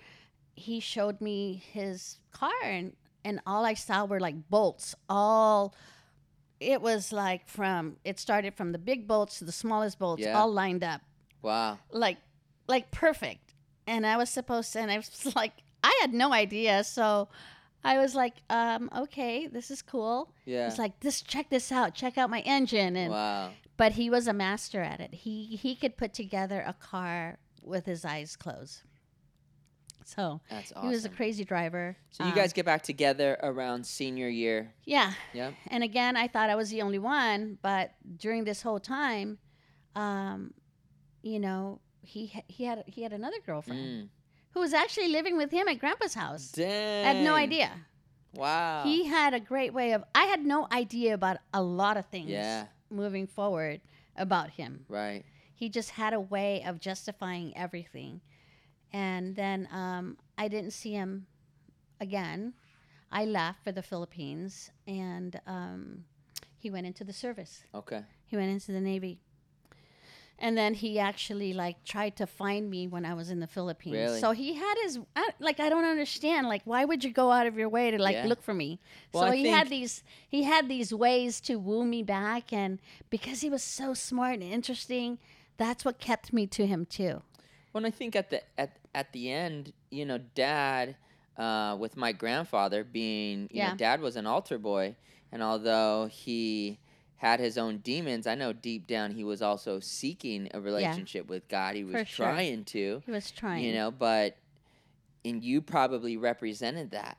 he showed me his car, and and all I saw were like bolts. All it was like from it started from the big bolts to the smallest bolts, Yeah. all lined up, Wow. like like perfect. And I was supposed to, and I was like, I had no idea, so. I was like, um, okay, this is cool. Yeah. It's like this. Check this out. Check out my engine, and wow. but he was a master at it. He he could put together a car with his eyes closed. So That's awesome. he was a crazy driver. so you Um, guys get back together around senior year. yeah. Yeah. And again, I thought I was the only one, but during this whole time, um, you know, he ha- he had he had another girlfriend Mm. Who was actually living with him at Grandpa's house. Dang. I had no idea. Wow. He had a great way of. I had no idea about a lot of things. Yeah. Moving forward about him. right. he just had a way of justifying everything. And then um, I didn't see him again. I left for the Philippines, and um, he went into the service. Okay. He went into the Navy. And then he actually like tried to find me when I was in the Philippines. Really? So he had his I, like I don't understand like why would you go out of your way to like Yeah. look for me? Well, so I he had these he had these ways to woo me back and because he was so smart and interesting, that's what kept me to him too. Well, I think at the at at the end, you know, Dad, uh, with my grandfather being, you Yeah. know, Dad was an altar boy, and although he had his own demons, I know deep down he was also seeking a relationship with God. He was For sure. trying to, He was trying. you know, but and you probably represented that.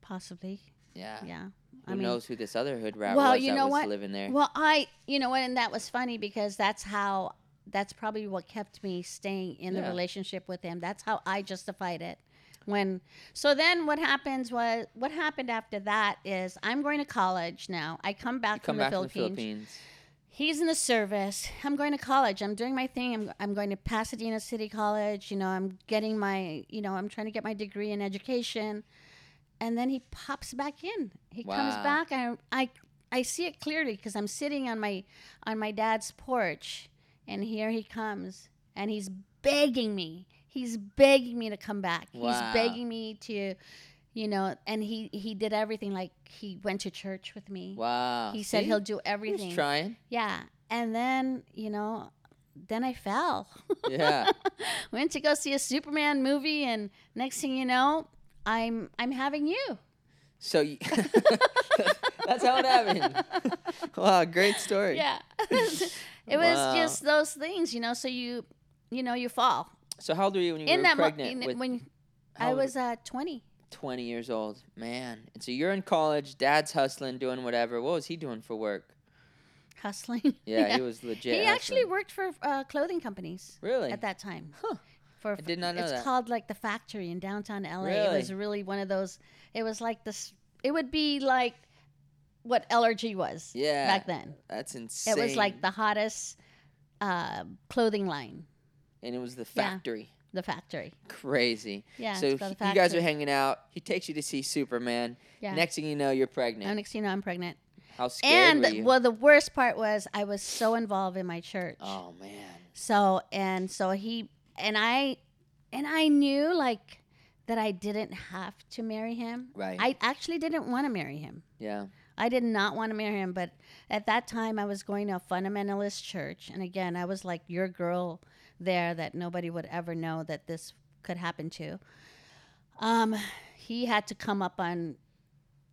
possibly. Yeah. Yeah. Who knows who this other hood rat Well, was you that know was what? living there? Well, I, you know what, and that was funny because that's how, that's probably what kept me staying in the relationship with him. That's how I justified it. When, so then what happens was, what happened after that is I'm going to college now. I come back, Come from, back the from the Philippines. He's in the service. I'm going to college. I'm doing my thing. I'm, I'm going to Pasadena City College. You know, I'm getting my, you know, I'm trying to get my degree in education. And then he pops back in. He comes back. I, I, I see it clearly because I'm sitting on my, on my dad's porch, and here he comes, and he's begging me. He's begging me to come back. Wow. He's begging me to, you know, and he he did everything. Like he went to church with me. Wow. He said See? he'll do was everything. trying. Yeah, and then you know, then I fell. Yeah. Went to go see a Superman movie, and next thing you know, I'm I'm having you. So you, that's how it happened. wow, great story. Yeah, it was Wow. just those things, you know. So you, you know, you fall So how old were you when you in were that mo- pregnant in- with when I was uh, 20. 20 years old? Man. And so you're in college, dad's hustling, doing whatever. What was he doing for work? hustling. Yeah, he was legit. He actually worked for uh, clothing companies Really? at that time. Huh. For I did not know it's that. called like the factory in downtown LA. It was Really? really one of those. It was like this. It would be like what LRG was Yeah. back then. That's insane. It was like the hottest uh, clothing line, and it was the Yeah. factory. the factory. Crazy. Yeah, So he- you guys are hanging out. He takes you to see Superman. Yeah. Next thing you know, you're pregnant. And next thing you know, I'm pregnant. How scared were And well, the worst part was I was so involved in my church. oh man. So and so he and I and I knew like that I didn't have to marry him. Right. I actually didn't want to marry him. Yeah. I did not want to marry him, but at that time I was going to a fundamentalist church and again I was like your girl there that nobody would ever know that this could happen to. Um he had to come up on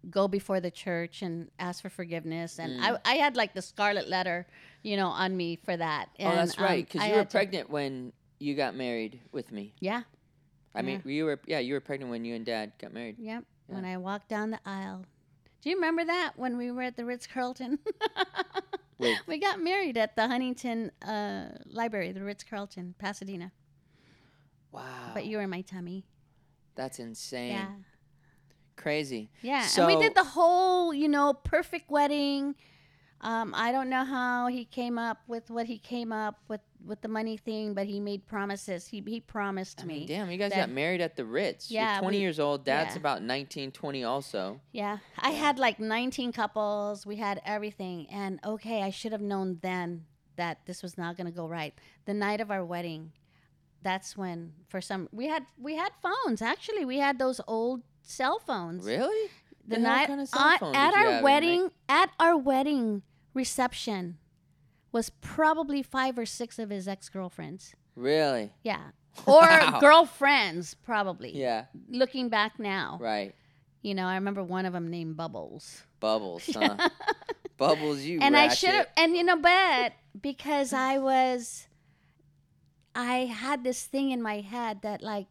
go before the church and ask for forgiveness and I, I had like the scarlet letter you know on me for that oh, that's right. um, Because I you were had to- pregnant when you got married with me. yeah I mean, you were yeah, you were pregnant when you and Dad got married. Yep. When I walked down the aisle. Do you remember that when we were at the Ritz We got married at the Huntington uh, Library, the Ritz Carlton, Pasadena. Wow. But you were in my tummy. That's insane. Yeah. Crazy. Yeah. So, and we did the whole, you know, perfect wedding. Um, I don't know how he came up with what he came up with with the money thing, but he made promises. He he promised I me. mean, damn, you guys got married at the Ritz. Yeah, You're 20 we- years old. Dad's yeah. about 19, 20 also. Yeah, I had like 19 couples. We had everything. And okay, I should have known then that this was not going to go right. The night of our wedding, that's when for some we had we had phones. Actually, we had those old cell phones. Really? The hell night kind of cell on- phone at did you have our wedding, at our wedding reception was probably 5 or 6 of his ex-girlfriends. Really? Yeah. Or Wow. girlfriends probably. Yeah. Looking back now. Right. You know, I remember one of them named Bubbles. Bubbles, huh? Bubbles, you and I should have, and you know, but because I was, I had this thing in my head that like,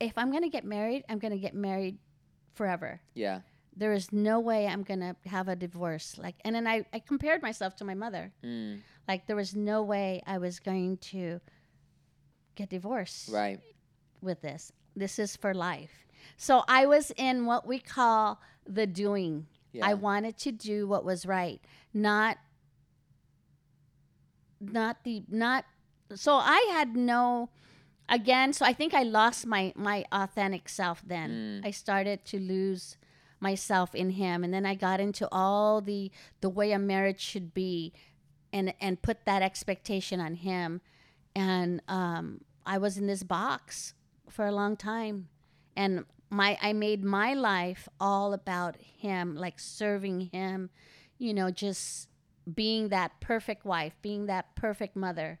if I'm gonna get married, I'm gonna get married forever. Yeah. There is no way I'm gonna have a divorce. Like, and then I, I compared myself to my mother. Mm, Like, there was no way I was going to get divorced right. with this. This is for life. So I was in what we call the doing. Yeah. I wanted to do what was right, not not the not so I had no again, so I think I lost my my authentic self then. I started to lose myself in him. And then I got into all the the way a marriage should be and and put that expectation on him. And um I was in this box for a long time. And my I made my life all about him like serving him you know just being that perfect wife being that perfect mother.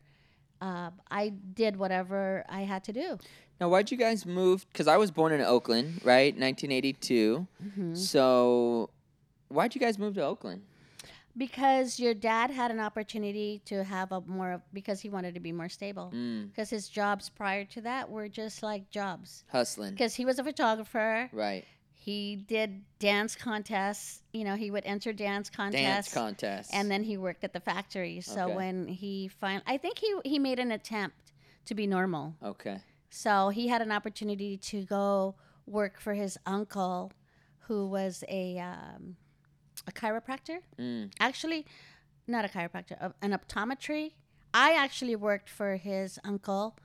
Uh, I did whatever I had to do Now, why'd you guys move? Because I was born in Oakland, right? 1982. Mm-hmm. So, why'd you guys move to Oakland? because your dad had an opportunity to have a more because he wanted to be more stable Mm. because his jobs prior to that were just like jobs Hustling. because he was a photographer Right. he did dance contests you know he would enter dance contests Dance contest. and then he worked at the factory so Okay. when he finally i think he he made an attempt to be normal Okay. So he had an opportunity to go work for his uncle who was a um, a chiropractor Mm. actually not a chiropractor an optometry i actually worked for his uncle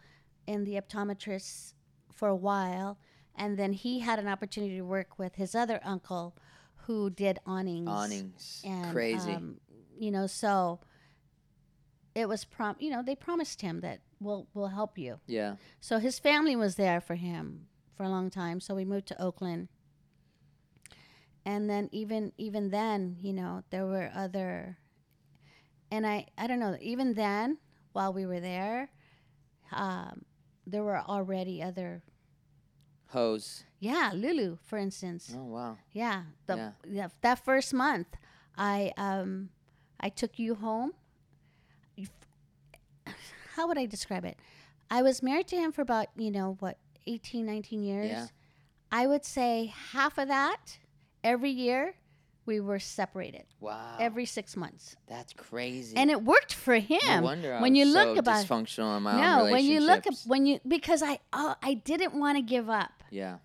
in the optometrist for a while and then he had an opportunity to work with his other uncle who did awnings Awnings. and Crazy. um, you know so it was prom you know they promised him that we'll we'll help you. Yeah. So his family was there for him for a long time. So we moved to Oakland. And then even even then, you know, there were other and I I don't know, even then while we were there, um, there were already other Hose. yeah, Lulu, for instance. Oh wow. Yeah, the, Yeah. yeah, that first month, I um, I took you home. How would I describe it? I was married to him for about you know what 18, 19 years. Yeah. I would say half of that every year we were separated Wow. every six months, That's crazy. and it worked for him. no wonder I when was you so look about dysfunctional in my own no, when you look at relationships. when you because I oh, I didn't want to give up, Yeah.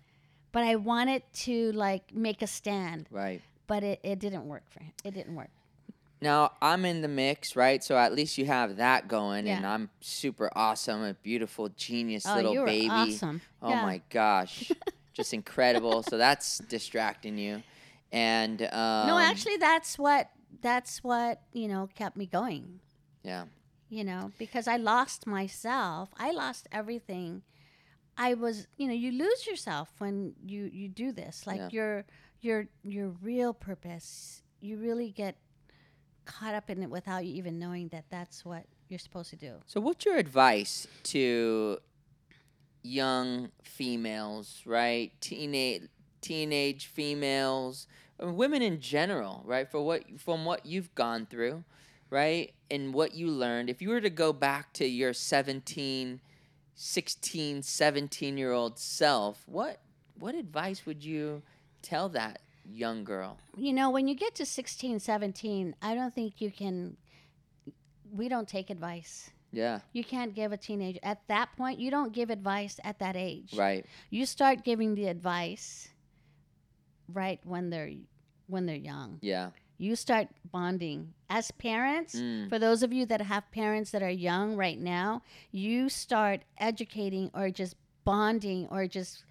but I wanted to like make a stand. Right. but it, it didn't work for him. It didn't work. Now I'm in the mix, right? So at least you have that going, and I'm super awesome, a beautiful, genius Oh, little you were baby. awesome. Oh Yeah. my gosh, just incredible. So that's distracting you, and um, no, actually, that's what that's what you know kept me going. yeah, You know, because I lost myself. I lost everything. I was, you know, you lose yourself when you you do this. Like Yeah. your your your real purpose. You really get caught up in it without you even knowing that that's what you're supposed to do. So, what's your advice to young females, right? Teenage teenage females, or women in general, right? For what from what you've gone through, right? And what you learned. If you were to go back to your 17, 16, 17 year old self, what what advice would you tell that young girl? you know, when you get to 16, 17, I don't think you can, we don't take advice. Yeah, You can't give a teenager, at that point, you don't give advice at that age. right. You start giving the advice right when they're when they're young. Yeah. You start bonding. As parents, Mm. for those of you that have parents that are young right now, you start educating or just bonding or just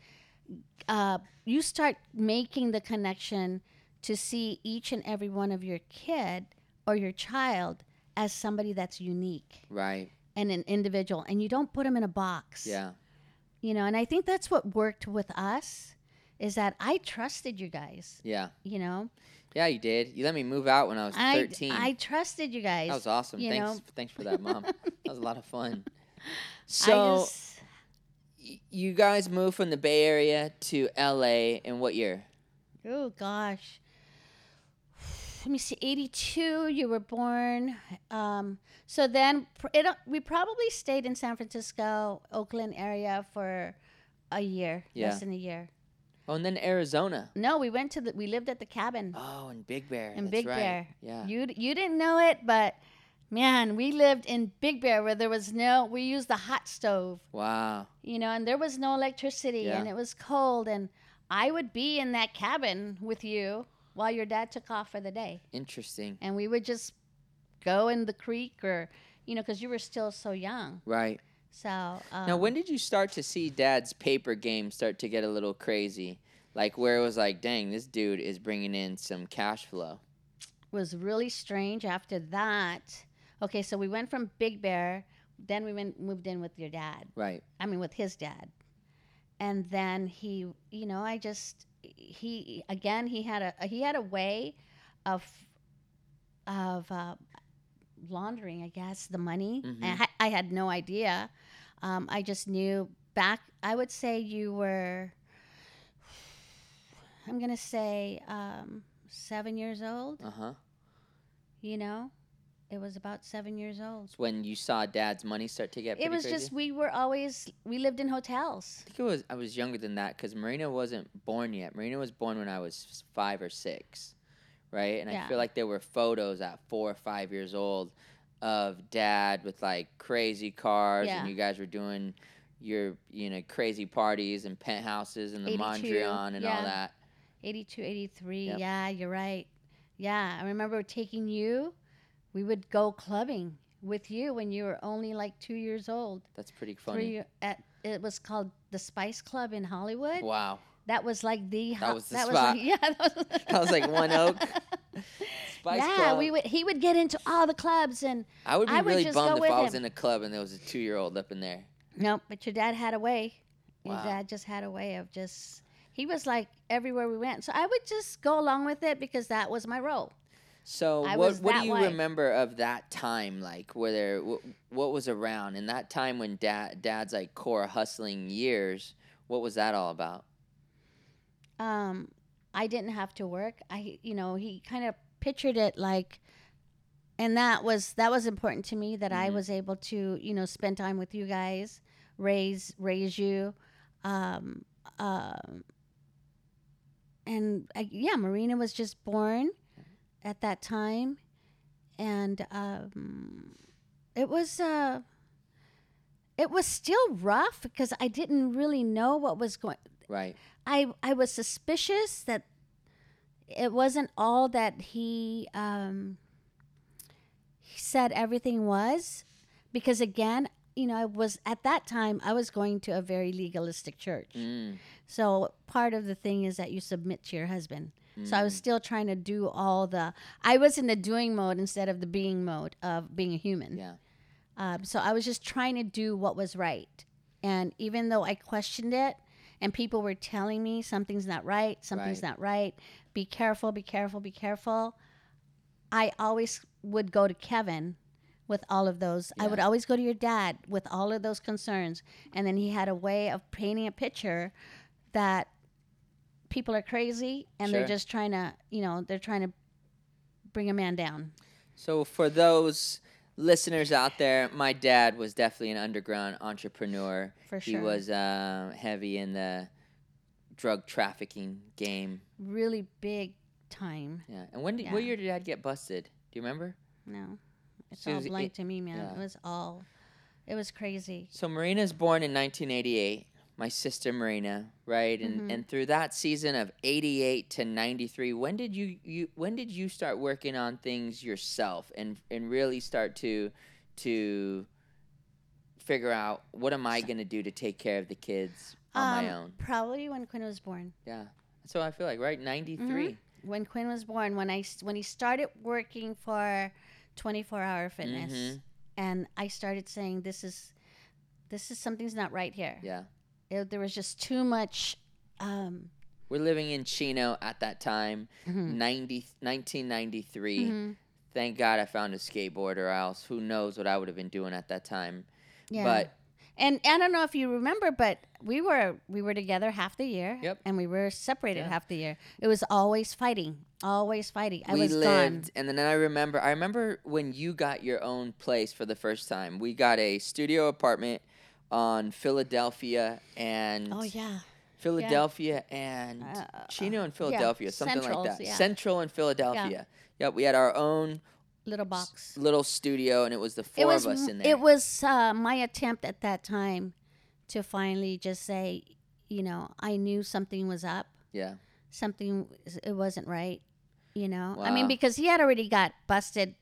uh, you start making the connection to see each and every one of your kid or your child as somebody that's unique Right. and an individual and you don't put them in a box Yeah. you know and i think that's what worked with us is that i trusted you guys Yeah. you know Yeah, you did. You let me move out when I was I, 13. I trusted you guys That was awesome. you Thanks, know. thanks for that, mom. that was a lot of fun. So just, you guys moved from the Bay Area to LA in what year? oh gosh let me see 82 you were born um, so then it, we probably stayed in san francisco oakland area for a year Yeah. less than a year Oh, and then Arizona. no we went to the we lived at the cabin Oh, in Big Bear. in Big right. Bear. Yeah. You you didn't know it, but man, we lived in Big Bear where there was no. We used the hot stove, wow. you know, and there was no electricity, and it was cold, and I would be in that cabin with you while your dad took off for the day, Interesting. and we would just go in the creek or, you know, because you were still so young. Right. So um, now, when did you start to see Dad's paper game start to get a little crazy? Like where it was like, dang, this dude is bringing in some cash flow. was really strange after that. Okay, so we went from Big Bear, then we went moved in with your dad. Right. I mean, with his dad. And then he, you know, I just he again he had a he had a way of of uh, laundering, I guess, the money. Mhm. I, I had no idea. Um, I just knew back. I would say you were. I'm gonna say um, seven years old. Uh huh. You know, it was about seven years old. When you saw Dad's money start to get bigger. It was crazy? just we were always we lived in hotels. I think it was I was younger than that because Marina wasn't born yet. Marina was born when I was five or six, right? And I feel like there were photos at four or five years old of dad with like crazy cars, Yeah. and you guys were doing your you know crazy parties and penthouses and the 82, Mondrian and all that. 82, 83. Yep. Yeah, you're right. Yeah, I remember taking you. We would go clubbing with you when you were only like two years old. That's pretty funny. at it was called the Spice Club in Hollywood. Wow, That was like the That was the that spot. Was like, yeah, that was, That was like One Oak. Spice club. yeah, Club. we would. He would get into all the clubs, and I would be I would really bummed if I was him. in a club and there was a two-year-old up in there. no, but your dad had a way. Your Wow. dad just had a way of just. He was like everywhere we went, so I would just go along with it because that was my role. So I what what do you way. remember of that time? Like, where there what, what was around in that time when dad dad's like core hustling years? What was that all about? um, I didn't have to work. I, you know, he kind of pictured it like, and that was that was important to me that I Mhm. was able to, you know, spend time with you guys, raise raise you, um, um, and I, yeah, Marina was just born at that time, and um, it was uh, it was still rough because I didn't really know what was going. Right. I I was suspicious that it wasn't all that he um, he said everything was, because again, you know, I was at that time I was going to a very legalistic church. Mm. So part of the thing is that you submit to your husband. So I was still trying to do all the. I was in the doing mode instead of the being mode of being a human. Yeah. Um, so I was just trying to do what was right. And even though I questioned it and people were telling me something's not right, something's Right. not right, be careful, be careful, be careful, I always would go to Kevin with all of those. I would always go to your dad with all of those concerns. And then he had a way of painting a picture that people are crazy and Sure. they're just trying to, you know, they're trying to bring a man down. So for those listeners out there, my dad was definitely an underground entrepreneur. For sure. He was uh, heavy in the drug trafficking game. Really big time. Yeah. And when did what year did dad get busted? Do you remember? No, it's So all blank it- to me, man. yeah. It was all, it was crazy. So Marina's born in 1988. My sister Marina, right? And Mhm. and through that season of 88 to 93, when did you you when did you start working on things yourself and and really start to to figure out what am I going to do to take care of the kids on my Um, own? Probably when Quinn was born. Yeah. So I feel like right 93. When Quinn was born, when I when he started working for 24 Hour Fitness, Mhm. and I started saying, "This is, this is something's not right here." Yeah. It, there was just too much. Um, We're living in Chino at that time, mhm, 90 1993. mhm. Thank God I found a skateboard or else who knows what I would have been doing at that time. Yeah. But and I don't know if you remember, but we were we were together half the year. Yep. And we were separated Yeah. half the year. It was always fighting, always fighting. I we was lived gone. and then I remember I remember when you got your own place for the first time. We got a studio apartment on Philadelphia and Oh yeah. Philadelphia and Uh, Chino and Philadelphia, something Centrals, like that. yeah. Central and Philadelphia. Yep, we had our own Little box. little studio and it was the four was of us in there. it was uh, my attempt at that time to finally just say, you know, I knew something was up. yeah. Something it wasn't right. You know, I mean, because he had already got busted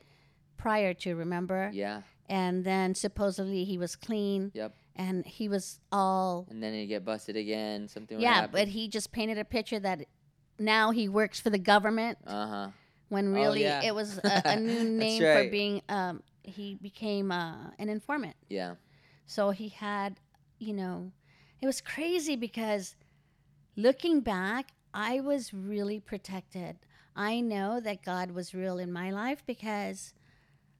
prior to remember, Yeah. and then supposedly he was clean. Yep. And he was all And then you get busted again, something would yeah, happen. but he just painted a picture that now he works for the government uh-huh. when Oh, really yeah. it was a, a new name right. for being. Um, he became uh, an informant. Yeah. So he had, you know, it was crazy because looking back, I was really protected. I know that God was real in my life because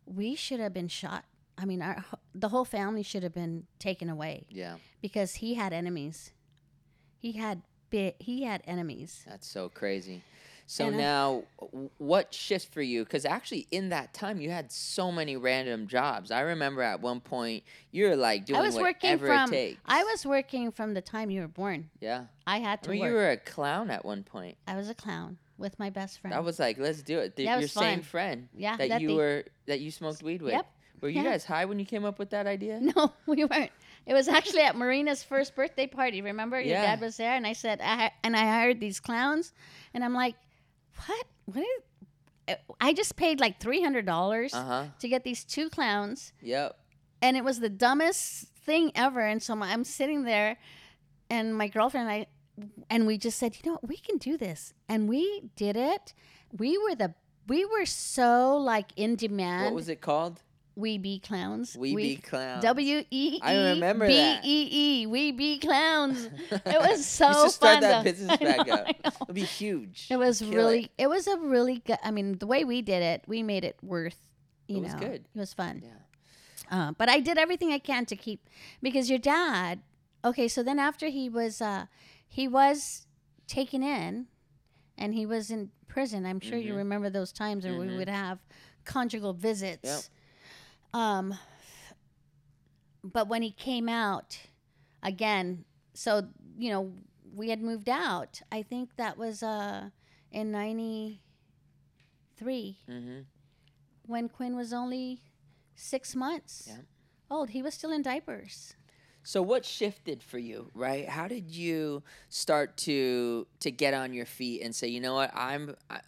we should have been shot. I mean, our the whole family should have been taken away Yeah. because he had enemies. He had big, he had enemies. That's so crazy. So And now, w- what shifts for you? Because actually, in that time, you had so many random jobs. I remember at one point you were like doing I was working whatever from it takes. I was working from the time you were born. yeah. I had to. I mean, you were a clown at one point. I was a clown with my best friend. I was like, let's do it. The, That your was same fun. friend yeah, that that you the- were that you smoked weed with. Yep. Were you Yeah. guys high when you came up with that idea? No, we weren't. It was actually at Marina's first birthday party. Remember, your Yeah. dad was there, and I said, I and I hired these clowns, and I'm like, what? What is? I just paid like three hundred dollars Uh huh. to get these two clowns, Yep. and it was the dumbest thing ever. And so my, I'm sitting there, and my girlfriend and I, and we just said, you know, what? we can do this, and we did it. We were the we were so like in demand. What was it called? We be clowns. We, be clowns. W E E I remember B that. E E. We be clowns. It was so you should start fun. that though. business back know, up. It'll be huge. It was Kill really. It. was a really good. I mean, the way we did it, we made it worth. You know. It was know, good. It was fun. Yeah. Uh, but I did everything I can to keep because your dad. Okay, so then after he was, uh, he was taken in, and he was in prison. I'm sure you Mhm. remember those times where we Mhm. would have conjugal visits. Um, but when he came out again, so you know we had moved out. I think that was uh, in '93 Mm-hmm. when Quinn was only six months Yeah. old. He was still in diapers. So what shifted for you, right? How did you start to to get on your feet and say, you know what, I'm. I,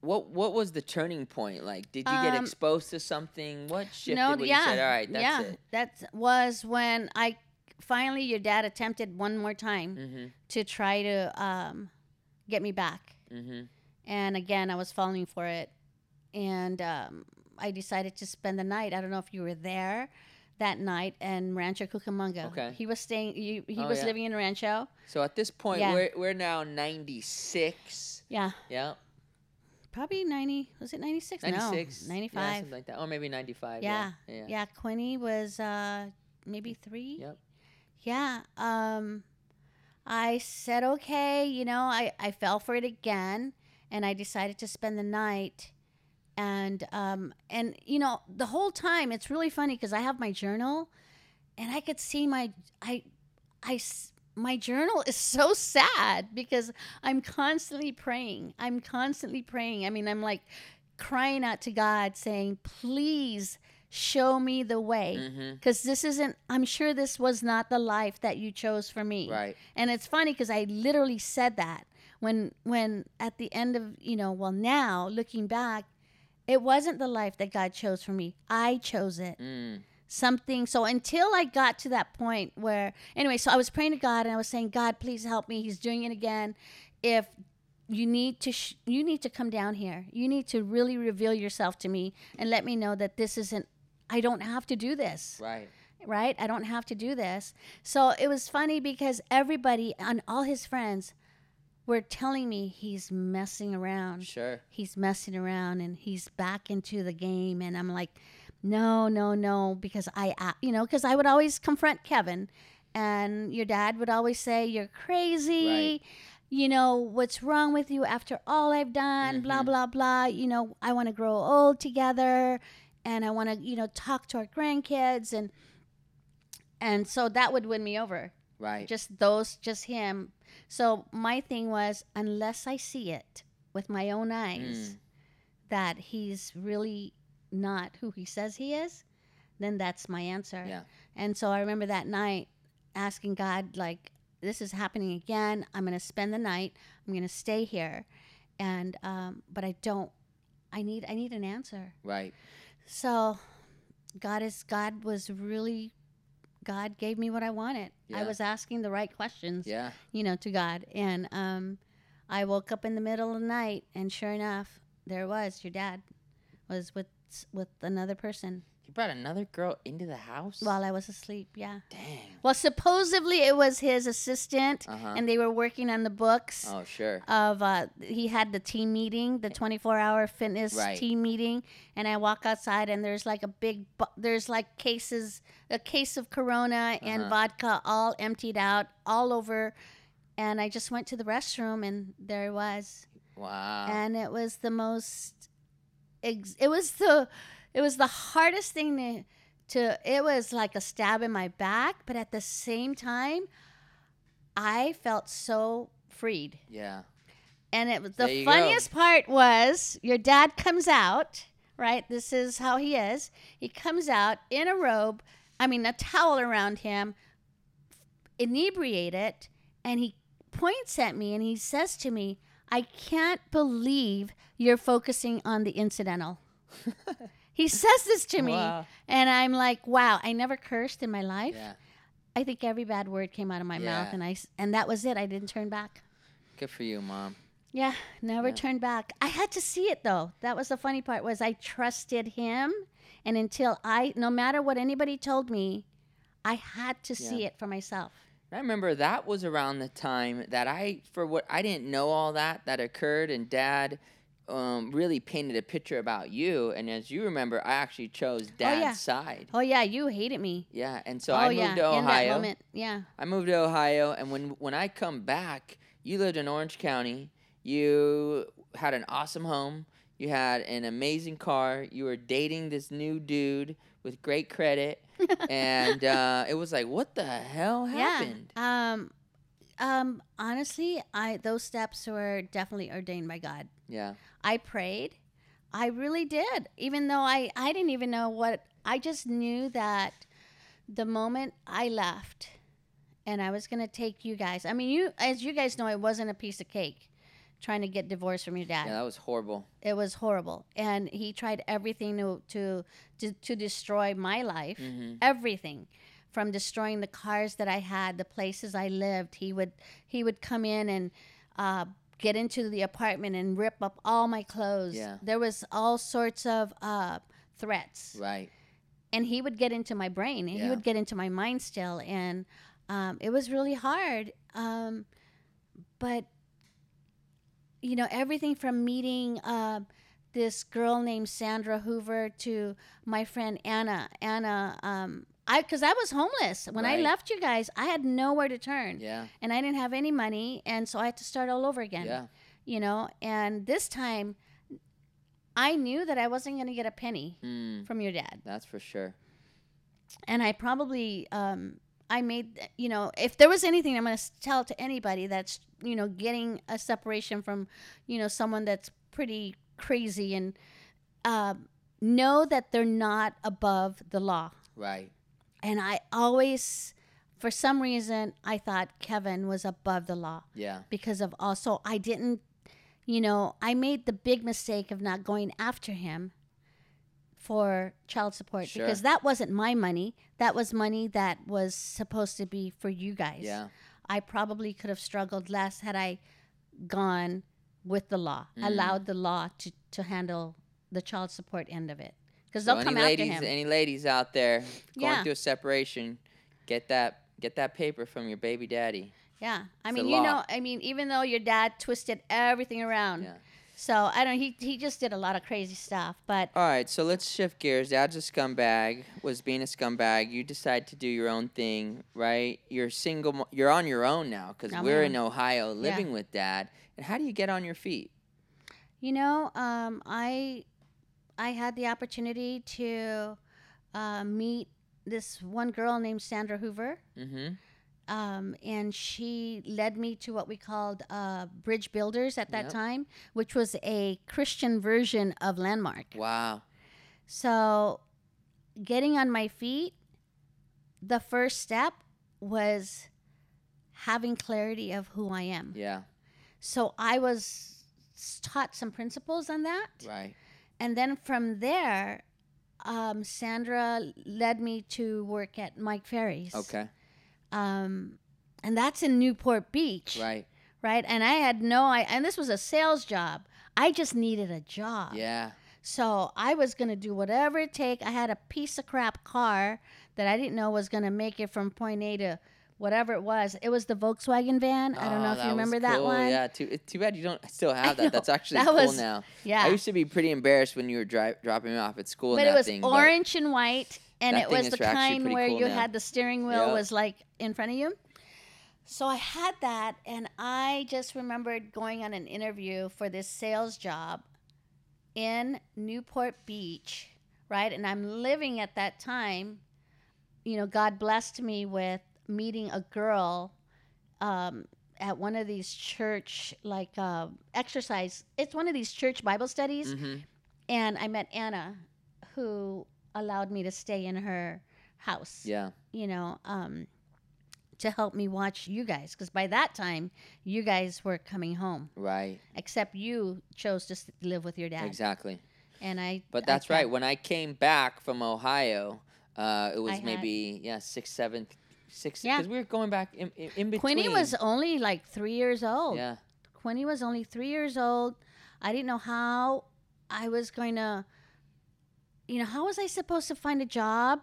what what was the turning point? Like, did you get Um, exposed to something? What shifted? no, where yeah, you said, all right, that's yeah, it. that was when I finally your dad attempted one more time Mm-hmm. to try to um, get me back, Mm-hmm. and again I was falling for it, and um, I decided to spend the night. I don't know if you were there that night in Rancho Cucamonga. Okay. he was staying. He, he Oh, was yeah. living in Rancho. So at this point, Yeah. we're we're now ninety six. Yeah, Yeah, probably ninety. Was it ninety six? ninety six, No, ninety yeah, something like that, or maybe ninety five. Yeah, yeah, Yeah, Quinny was uh, maybe three. Yep. Yeah. Um, I said okay. You know, I I fell for it again, and I decided to spend the night. And um, and you know, the whole time it's really funny because I have my journal, and I could see my I I my journal is so sad because I'm constantly praying. I'm constantly praying. I mean, I'm like crying out to God saying, "Please show me the way." Mm-hmm. Because this isn't, I'm sure this was not the life that you chose for me. Right. And it's funny because I literally said that when, when at the end of, you know, well, now looking back, it wasn't the life that God chose for me. I chose it Mm. Something. So until i got to that point where anyway so i was praying to god and i was saying god please help me. He's doing it again. If you need to sh- you need to come down here. You need to really reveal yourself to me and let me know that this isn't i don't have to do this. Right. right? I don't have to do this. So it was funny because everybody and all his friends were telling me he's messing around. Sure. he's messing around and he's back into the game and i'm like no no no because i uh, you know because i would always confront kevin and your dad would always say you're crazy Right. you know what's wrong with you after all i've done blah Mhm. blah blah you know i want to grow old together and i want to you know talk to our grandkids and and so that would win me over Right. just those just him so my thing was unless i see it with my own eyes Mm. that he's really not who he says he is then that's my answer Yeah. and so i remember that night asking god like this is happening again i'm going to spend the night i'm going to stay here and um, but i don't i need i need an answer Right. so god is god was really god gave me what i wanted Yeah. i was asking the right questions Yeah. you know to god and um, i woke up in the middle of the night and sure enough there was your dad was with with another person You brought another girl into the house. while i was asleep yeah Dang. well supposedly it was his assistant Uh-huh. and they were working on the books Oh, sure. of uh, he had the team meeting, the 24 hour fitness Right. team meeting, and I walk outside and there's like a big, bu- there's like cases, a case of Corona and Uh-huh. vodka all emptied out all over, and I just went to the restroom and there it was, Wow. and it was the most, ex- it was the, it was the hardest thing to. To, it was like a stab in my back, but at the same time, I felt so freed. yeah. And it was the you go. funniest part was your dad comes out, right? This is how he is. He comes out in a robe, I mean a towel around him, inebriated, and he points at me and he says to me, "I can't believe you're focusing on the incidental." he says this to me, Wow. and I'm like, "Wow, I never cursed in my life." Yeah. I think every bad word came out of my mouth and I and that was it. I didn't turn back. Good for you, mom. Yeah, never Yeah. turned back. I had to see it though. That was the funny part was I trusted him and until I no matter what anybody told me, I had to see it for myself. I remember that was around the time that I, for what I didn't know all that that occurred, and Dad um, really painted a picture about you. And as you remember, I actually chose Dad's yeah. side. Oh yeah, you hated me. Yeah, and so oh I moved yeah, to in that Ohio. moment. Yeah. I moved to Ohio, and when when I come back, you lived in Orange County. You had an awesome home. You had an amazing car. You were dating this new dude with great credit, and uh, it was like, what the hell happened? Yeah. Um um honestly, I those steps were definitely ordained by God. Yeah, I prayed. I really did. Even though I, I didn't even know what, I just knew that the moment I left and I was going to take you guys, I mean, you, as you guys know, it wasn't a piece of cake trying to get divorced from your dad. yeah, that was horrible. It was horrible. And he tried everything to, to, to, to destroy my life, Mm-hmm. everything. From destroying the cars that I had, the places I lived, he would he would come in and uh, get into the apartment and rip up all my clothes. Yeah. There was all sorts of uh, threats, Right. and he would get into my brain, and Yeah. he would get into my mind still, and um, it was really hard. Um, but you know, everything from meeting uh, this girl named Sandra Hoover to my friend Anna. Anna, um, I because I was homeless when I left you guys. I had nowhere to turn, Yeah. and I didn't have any money, and so I had to start all over again. Yeah. You know, and this time. I knew that I wasn't going to get a penny Mm, from your dad that's for sure. and I probably um, I made you know if there was anything I'm going to tell to anybody that's you know getting a separation from you know someone that's pretty crazy and um know that they're not above the law. Right. And I always, for some reason, I thought Kevin was above the law Yeah. because of also I didn't, you know, I made the big mistake of not going after him for child support Sure. because that wasn't my money. That was money that was supposed to be for you guys. Yeah. I probably could have struggled less had I gone with the law, Mm. allowed the law to, to handle the child support end of it. Because So they'll come ladies, after him. any ladies out there going Yeah. through a separation, get that get that paper from your baby daddy. Yeah, I It's mean, you know, I mean, even though your dad twisted everything around, Yeah. So I don't. He he just did a lot of crazy stuff, but All right, so let's shift gears. Dad's a scumbag. Was being a scumbag. You decide to do your own thing, right? You're single. You're on your own now because we're in Ohio, living with dad. And how do you get on your feet? you know, um, I I had the opportunity to uh, meet this one girl named Sandra Hoover, Mm-hmm. Um, and she led me to what we called uh, Bridge Builders at that Yep. time, which was a Christian version of Landmark. Wow. So, getting on my feet, the first step was having clarity of who I am. Yeah. So, I was taught some principles on that. Right. And then from there, um, Sandra led me to work at Mike Ferry's. Okay. Um, and that's in Newport Beach. Right. Right. And I had no, I, and this was a sales job. I just needed a job. Yeah. So I was going to do whatever it take. I had a piece of crap car that I didn't know was going to make it from point A to whatever it was. It was the Volkswagen van. I don't know Oh, if you remember that one. Yeah. Too, it's too bad you don't still have that. That's actually That cool was- now. Yeah. I used to be pretty embarrassed when you were dri- dropping me off at school. but and it was thing, orange and white, and That it was the kind where cool you now. had the steering wheel Yeah. was like in front of you. So I had that, and I just remembered going on an interview for this sales job in Newport Beach, right? And I'm living at that time. You know, God blessed me with meeting a girl um, at one of these church like uh, exercise. It's one of these church Bible studies, hmm and I met Anna, who allowed me to stay in her house. Yeah. You know, um, to help me watch you guys, because by that time you guys were coming home. Right. Except you chose to live with your dad, Exactly. and I. But I that's thought- right. When I came back from Ohio, uh, it was I maybe yeah six, seven, six. Yeah. Because we were going back in, in, in between. Quinny was only like three years old. Yeah. Quinny was only three years old. I didn't know how I was going to, you know, how was I supposed to find a job,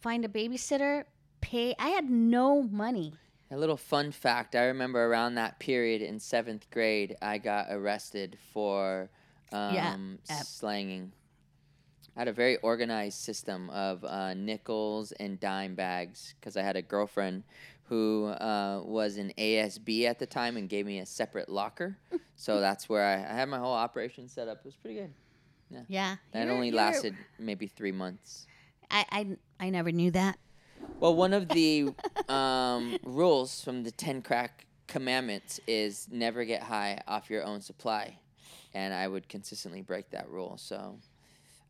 find a babysitter, pay? I had no money. A little fun fact I remember around that period in seventh grade, I got arrested for um, Yeah, slanging. I had a very organized system of uh, nickels and dime bags because I had a girlfriend who uh, was an ASB at the time and gave me a separate locker. so that's where I, I had my whole operation set up. It was pretty good. Yeah. That you're- only you're- lasted maybe three months. I, I, I never knew that. Well, one of the um, rules from the Ten Crack Commandments is never get high off your own supply, and I would consistently break that rule. So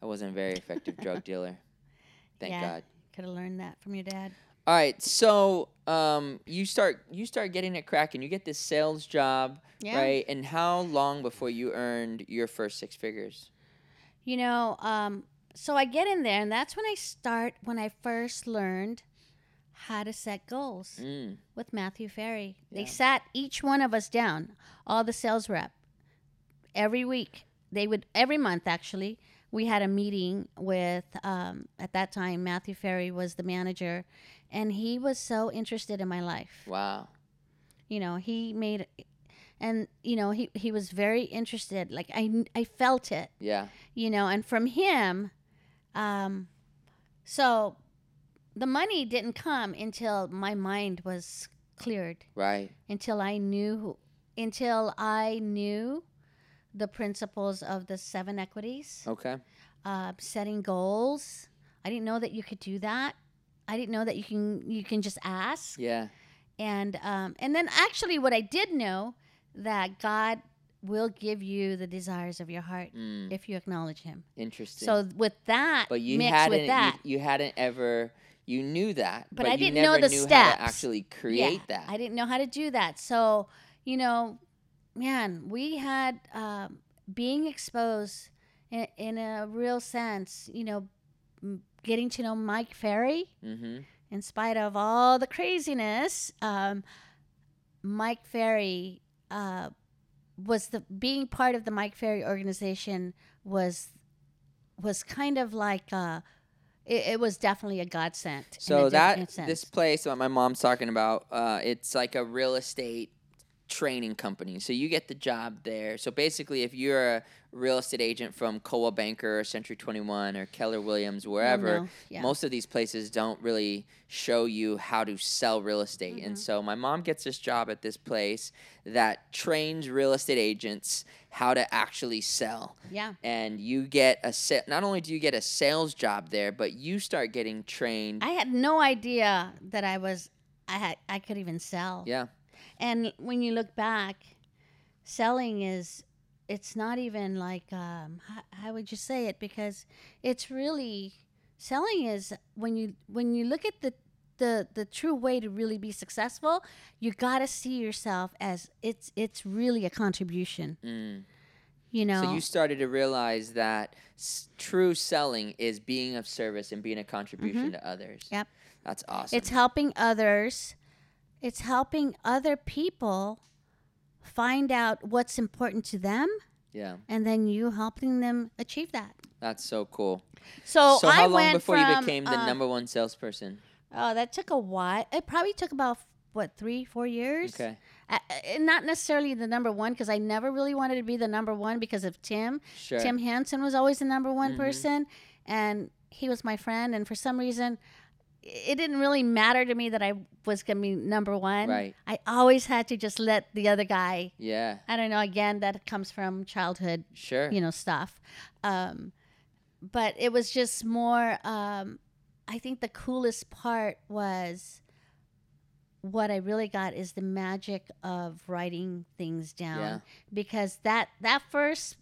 I wasn't a very effective drug dealer. Thank Yeah. God. Could have learned that from your dad. All right, so um, you start you start getting it cracking. You get this sales job, Yeah. right? And how long before you earned your first six figures? You know, um, so I get in there, and that's when I start, when I first learned how to set goals Mm, with Matthew Ferry. They sat each one of us down, all the sales rep, every week. They would, every month actually, we had a meeting with, um, at that time, Matthew Ferry was the manager, and he was so interested in my life. wow. You know, he made, and, you know, he, he was very interested. Like, I, I felt it Yeah. you know and from him um so the money didn't come until my mind was cleared Right. until i knew who, until i knew the principles of the seven equities Okay. uh, setting goals i didn't know that you could do that i didn't know that you can you can just ask Yeah. and um, and then actually what i did know that god will give you the desires of your heart Mm, if you acknowledge him interesting. so with that, But you hadn't with that, You, you hadn't ever you knew that, But but, I you didn't know the knew how steps. to actually create yeah, that. I didn't know how to do that. So you know, man, we had um, being exposed in, in a real sense. You know, m- getting to know Mike Ferry mm-hmm. in spite of all the craziness. Um, Mike Ferry uh, was the being part of the Mike Ferry organization was was kind of like uh, it, it was definitely a godsend. a So that sense. this place that my mom's talking about, uh, it's like a real estate training company. So you get the job there. So basically, if you're a real estate agent from Coldwell Banker or Century 21 or Keller Williams, wherever, no, yeah. most of these places don't really show you how to sell real estate. Mm-hmm. And so my mom gets this job at this place that trains real estate agents how to actually sell. yeah. And you get a sa- not only do you get a sales job there, but you start getting trained. I had no idea that I was I had I could even sell. yeah. And when you look back, selling is it's not even like um how, how would you say it because it's really selling is when you when you look at the the the true way to really be successful, you got to see yourself as it's it's really a contribution. Mm. You know. So you started to realize that s- true selling is being of service and being a contribution to others. Mm-hmm. Yep. That's awesome. It's helping others. It's helping other people find out what's important to them, yeah. and then you helping them achieve that. That's so cool. So, so I how long went before you became the uh, number one salesperson? Oh, that took a while. It probably took about what three, four years. Okay. Uh, not necessarily the number one because I never really wanted to be the number one because of Tim. Sure. Tim Hansen was always the number one Mhm. person, and he was my friend. And for some reason, it didn't really matter to me that I was going to be number one. Right. I always had to just let the other guy. Yeah. I don't know. Again, that comes from childhood, Sure. you know, stuff. Um, but it was just more. Um, I think the coolest part was what I really got is the magic of writing things down Yeah. because that that first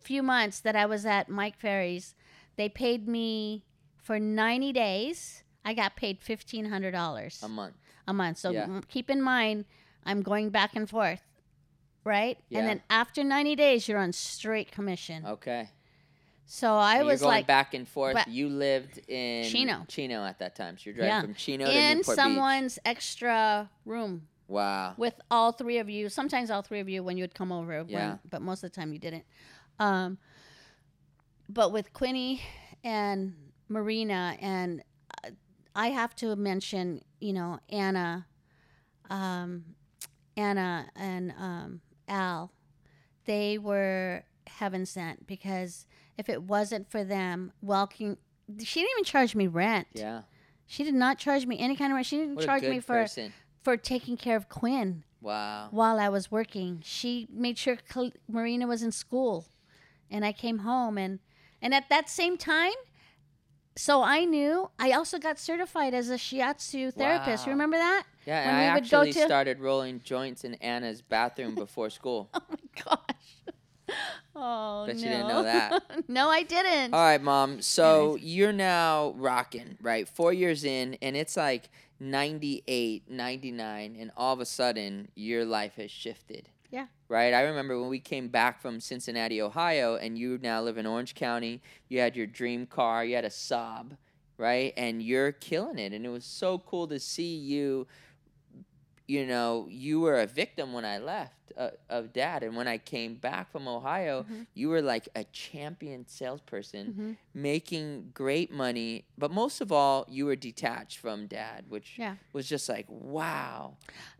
few months that I was at Mike Ferry's, they paid me for 90 days. I got paid $1500 a month. a month. So Yeah. keep in mind I'm going back and forth, right? Yeah. And then after 90 days you're on straight commission. Okay. So I And was you're going like back and forth. you lived in Chino. Chino at that time. So you're driving Yeah. from Chino to in Beach. someone's extra room. Wow. with all three of you. Sometimes all three of you when you would come over. when- Yeah. but most of the time you didn't. Um, but with Quinny and Marina, and I have to mention, you know, Anna, um, Anna and um, Al, they were heaven sent because if it wasn't for them, welcoming, she didn't even charge me rent. Yeah. She did not charge me any kind of rent. She didn't What charge me for person. for taking care of Quinn Wow. while I was working. She made sure Marina was in school, and I came home and and at that same time, so I knew I also got certified as a shiatsu therapist. Wow. remember that? Yeah, and when I we would go actually to- started rolling joints in Anna's bathroom before school. Oh my gosh. Oh Bet no. you didn't know that. no, I didn't. All right, mom. So you're now rocking, right? Four years in, and it's like 98, 99, and all of a sudden your life has shifted. Yeah. Right? I remember when we came back from Cincinnati, Ohio, and you now live in Orange County. You had your dream car, you had a Saab, right? And you're killing it. And it was so cool to see you. You know, you were a victim when I left uh, of dad. And when I came back from Ohio, Mhm. you were like a champion salesperson Mhm. making great money, but most of all, you were detached from dad, which Yeah. was just like, wow.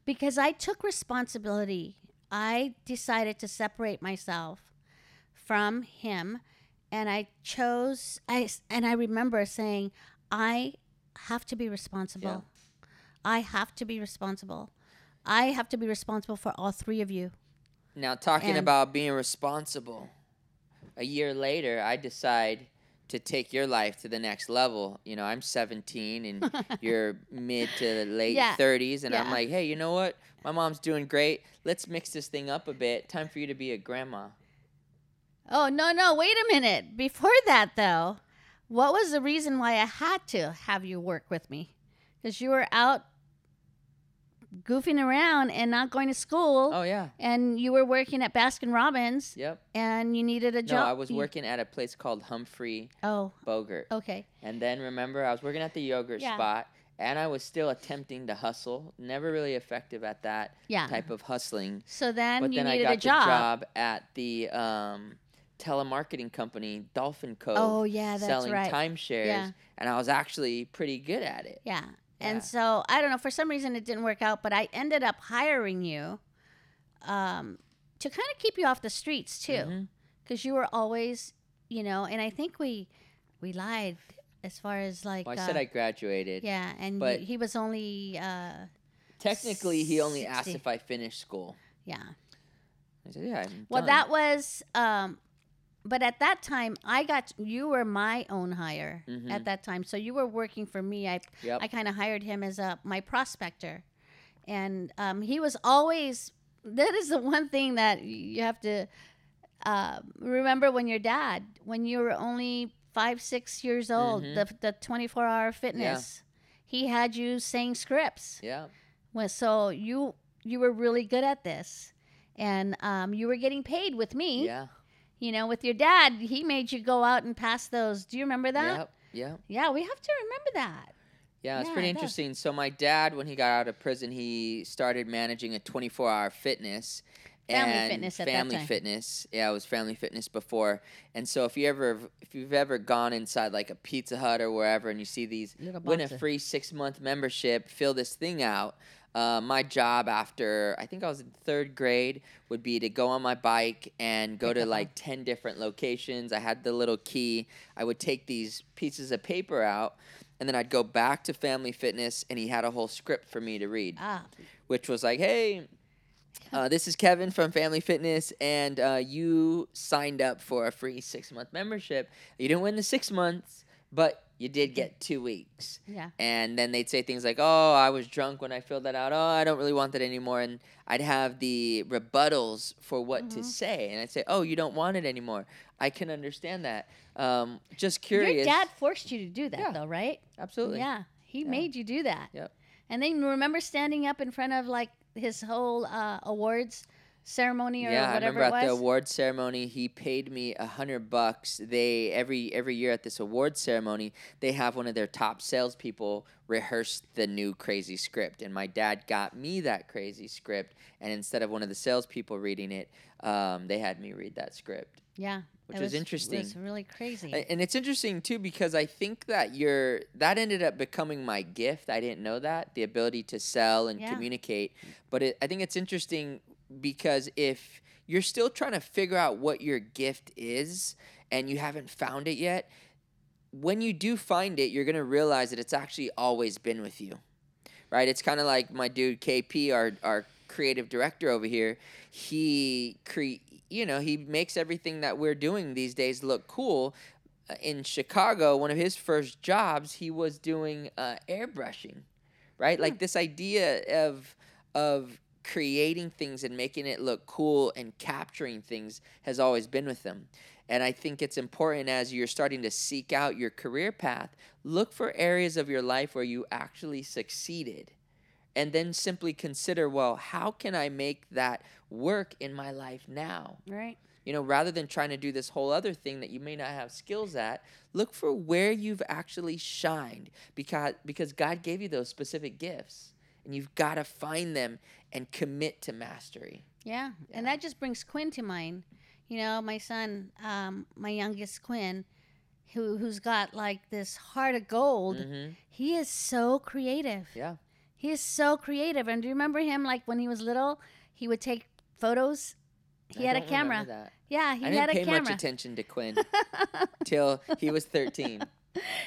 because I took responsibility. I decided to separate myself from him and I chose I and I remember saying I have to be responsible. I have to be responsible. I have to be responsible for all three of you. Now, talking And- about being responsible, a year later, I decide to take your life to the next level. You know, I'm 17 and you're mid to late Yeah. 30s, and I'm like, hey, you know what? My mom's doing great. Let's mix this thing up a bit. Time for you to be a grandma. Oh, no, no, wait a minute. Before that though, what was the reason why I had to have you work with me? Cuz you were out goofing around and not going to school. Oh, yeah. and you were working at Baskin Robbins Yep. and you needed a job. No. I was working at a place called Humphrey Oh, Bogart. okay. And then remember, I was working at the yogurt Yeah. spot, and I was still attempting to hustle. Never really effective at that Yeah. type of hustling. So then but you then I needed got a job. the job at the um, telemarketing company Dolphin Cove, Oh yeah, that's selling right. timeshares, Yeah. and I was actually pretty good at it. Yeah. Yeah. And so I don't know. For some reason, it didn't work out, but I ended up hiring you um, to kind of keep you off the streets too, because you were always, you know. And I think we we lied as far as like. Well, I uh, said I graduated. Yeah, and but- he was only. Uh, Technically, he only asked if I finished school. yeah. I said, "Yeah, I'm Well, done." that was, um, but at that time, I got you were my own hire Mhm. at that time, so you were working for me. I Yep. I kind of hired him as a my prospector, and um, he was always. That is the one thing that you have to uh, remember when your dad, when you were only five six years old, Mhm. the the twenty four hour fitness, he had you saying scripts. yeah, Well, so you you were really good at this, and um, you were getting paid with me. yeah, You know, with your dad, he made you go out and pass those. Do you remember that? yep, yep. Yeah, we have to remember that. Yeah, it's Yeah, pretty interesting. So my dad, when he got out of prison, he started managing a 24-hour fitness. Family and fitness at that family time. fitness. Yeah, it was family fitness before. And so if you ever if you've ever gone inside like a Pizza Hut or wherever and you see these win a free six month membership, fill this thing out. Uh, my job after I think I was in third grade would be to go on my bike and go to like ten different locations. I had the little key. I would take these pieces of paper out, and then I'd go back to Family Fitness, and he had a whole script for me to read Ah, which was like, "Hey, uh, this is Kevin from Family Fitness, and uh, you signed up for a free six month membership. You didn't win the six months, but you did get two weeks." yeah. And then they'd say things like, "Oh, I was drunk when I filled that out. Oh, I don't really want that anymore." And I'd have the rebuttals for what to Mhm. say, and I'd say, "Oh, you don't want it anymore. I can understand that. Um, just curious." Your dad forced you to do that, Yeah. though, right? absolutely. Yeah, he Yeah. made you do that. Yep. And then remember standing up in front of like his whole uh, awards ceremony or yeah, I remember it at the award ceremony, he paid me a hundred bucks. They every every year at this award ceremony, they have one of their top salespeople rehearse the new crazy script, and my dad got me that crazy script. And instead of one of the salespeople reading it, um, they had me read that script. yeah, which it was It interesting. was really crazy. And it's interesting too because I think that your that ended up becoming my gift. I didn't know that the ability to sell and Yeah. communicate. But it, I think it's interesting because if you're still trying to figure out what your gift is and you haven't found it yet, when you do find it, you're gonna realize that it's actually always been with you, right? It's kind of like my dude KP, our our creative director over here. He cre- you know, he makes everything that we're doing these days look cool. Uh, In Chicago, one of his first jobs, he was doing uh, airbrushing, right? Like this idea of of creating things and making it look cool and capturing things has always been with them. And I think it's important as you're starting to seek out your career path, look for areas of your life where you actually succeeded. And then simply consider, well, how can I make that work in my life now? right? You know, rather than trying to do this whole other thing that you may not have skills at, look for where you've actually shined because because God gave you those specific gifts and you've got to find them and commit to mastery. Yeah. And that just brings Quinn to mind. You know, my son, um, my youngest Quinn, who who's got like this heart of gold. Mhm. He is so creative. Yeah. He is so creative. And do you remember him like when he was little? He would take photos. He I had a camera. Yeah, he I had didn't a pay much attention to Quinn till he was 13.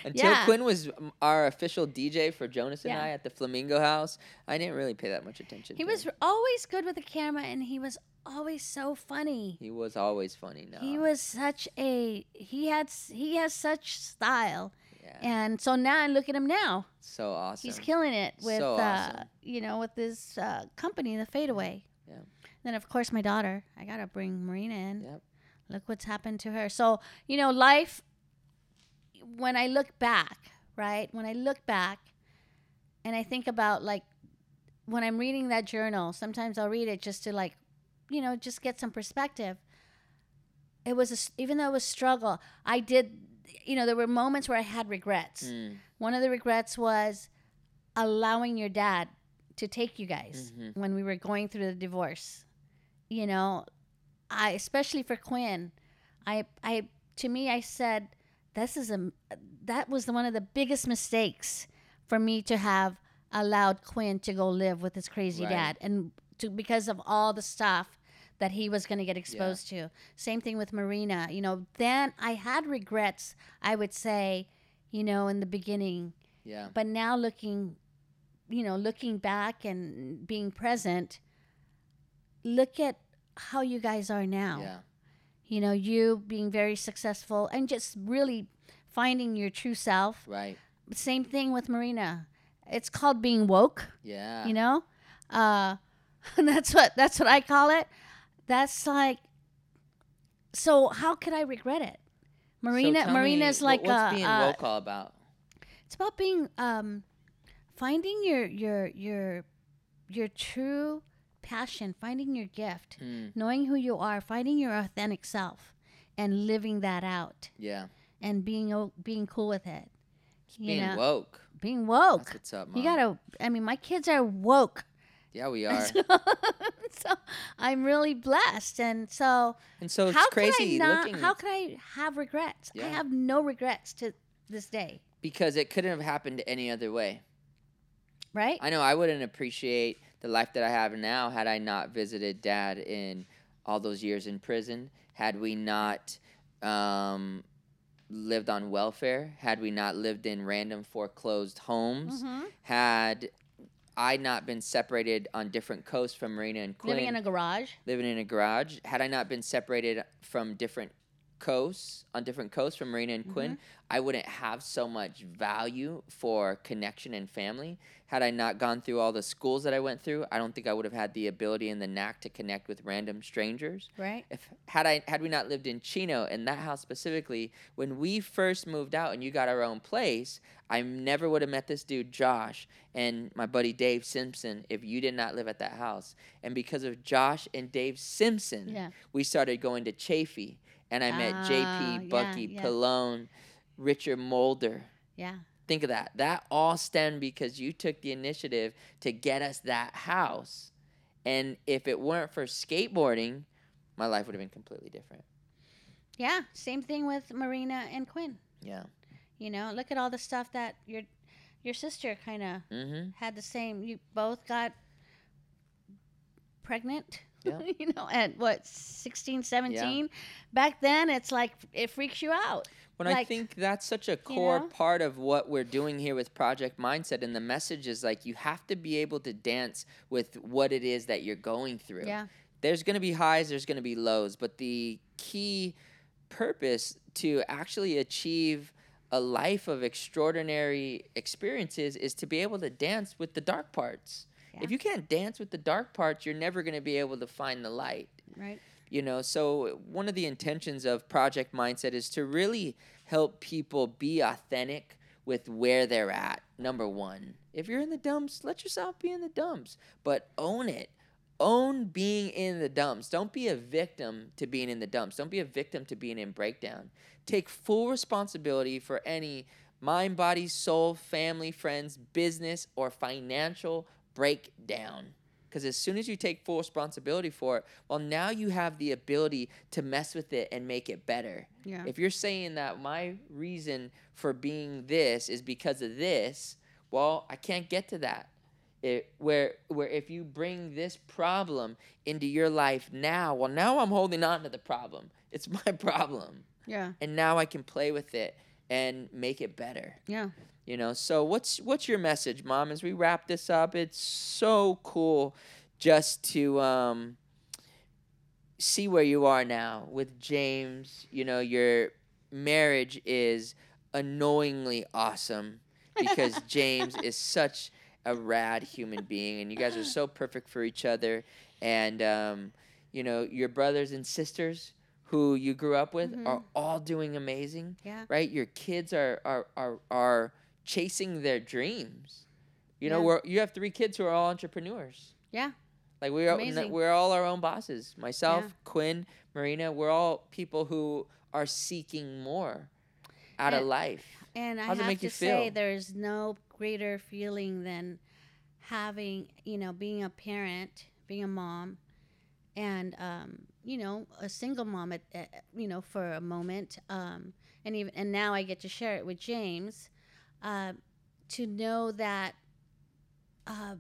Until Yeah. Quinn was our official DJ for Jonas and Yeah. I at the Flamingo House, I didn't really pay that much attention. He was him. always good with the camera and he was always so funny. He was always funny. No. He was such a he had he has such style. Yeah. And so now I look at him now. so awesome. He's killing it with So uh, you know with this uh, company, the Fadeaway. Yeah. Then of course my daughter. I gotta bring Marina in. Yep. Look what's happened to her. So you know, life. When I look back, right? When I look back, and I think about like when I'm reading that journal. Sometimes I'll read it just to like, you know, just get some perspective. It was a even though it was struggle. I did. You know, there were moments where I had regrets. Mm. One of the regrets was allowing your dad to take you guys Mhm. when we were going through the divorce. You know, I especially for Quinn, I I to me I said this is a that was the, one of the biggest mistakes for me to have allowed Quinn to go live with his crazy Right. dad and to because of all the stuff that he was going to get exposed to. Same thing with Marina. You know, then I had regrets, I would say, you know, in the beginning. Yeah. But now looking, you know, looking back and being present, look at how you guys are now. Yeah. You know, you being very successful and just really finding your true self. Right. Same thing with Marina. It's called being woke, Yeah. you know? Uh that's what that's what I call it. That's like so how could I regret it? Marina so me, Marina's wh- like what's a, being uh, woke all about? it's about being um finding your your your your true passion finding your gift Mm. knowing who you are finding your authentic self and living that out Yeah. and being o- being cool with it Being know woke. being woke That's what's up, Mom. you gotta i mean my kids are woke Yeah, we are. so i'm really blessed and so and so it's how crazy could i not looking how could i have regrets i have no regrets to this day because it couldn't have happened any other way. right I know I wouldn't appreciate the life that I have now had I not visited dad in all those years in prison, had we not um, lived on welfare, had we not lived in random foreclosed homes, Mhm. had I not been separated on different coasts from Marina and Quinn, living in a garage living in a garage, had I not been separated from different coasts on different coasts from Marina and mm-hmm. Quinn, I wouldn't have so much value for connection and family had I not gone through all the schools that I went through, I don't think I would have had the ability and the knack to connect with random strangers. Right. If had I had we not lived in Chino in that house specifically, when we first moved out and you got our own place, I never would have met this dude Josh and my buddy Dave Simpson if you did not live at that house. And because of Josh and Dave Simpson, Yeah. we started going to Chaffey and I met Ah, JP, yeah, Bucky, yeah. Pallone, Richard Mulder. Yeah. Think of that. That all stemmed because you took the initiative to get us that house. And if it weren't for skateboarding, my life would have been completely different. Yeah. Same thing with Marina and Quinn. Yeah. You know, look at all the stuff that your your sister kind of Mm-hmm. had the same. You both got pregnant. Yeah. you know, at what 16, 17? Back then, it's like it freaks you out. When I think that's such a core know? part of what we're doing here with Project Mindset, and the message is like you have to be able to dance with what it is that you're going through. Yeah. There's going to be highs, there's going to be lows, but the key purpose to actually achieve a life of extraordinary experiences is to be able to dance with the dark parts. Yeah. If you can't dance with the dark parts, you're never going to be able to find the light. Right. you know so one of the intentions of project mindset is to really help people be authentic with where they're at number one. If you're in the dumps let yourself be in the dumps but own it. Own being in the dumps. Don't be a victim to being in the dumps. Don't be a victim to being in breakdown. Take full responsibility for any mind body soul family friends business or financial breakdown because as soon as you take full responsibility for it, well, now you have the ability to mess with it and make it better. Yeah. If you're saying that my reason for being this is because of this, well, I can't get to that. It, where where if you bring this problem into your life now, well, now I'm holding on to the problem. It's my problem, Yeah. and now I can play with it and make it better Yeah. You know? So what's what's your message mom as we wrap this up? It's so cool just to um see where you are now with james. You know your marriage is annoyingly awesome because james is such a rad human being and you guys are so perfect for each other. And um, you know your brothers and sisters who you grew up with are all doing amazing Yeah. right? Your kids are are are, are chasing their dreams. You know, Yeah. we're you have three kids who are all entrepreneurs. Yeah. Like we are, Amazing. we're all our own bosses. Myself, Yeah. Quinn, Marina, we're all people who are seeking more out of life. And I have make to say, there's no greater feeling than having, you know, being a parent, being a mom, and um, you know, a single mom at, at you know for a moment, um, and even and now I get to share it with James, uh, to know that uh,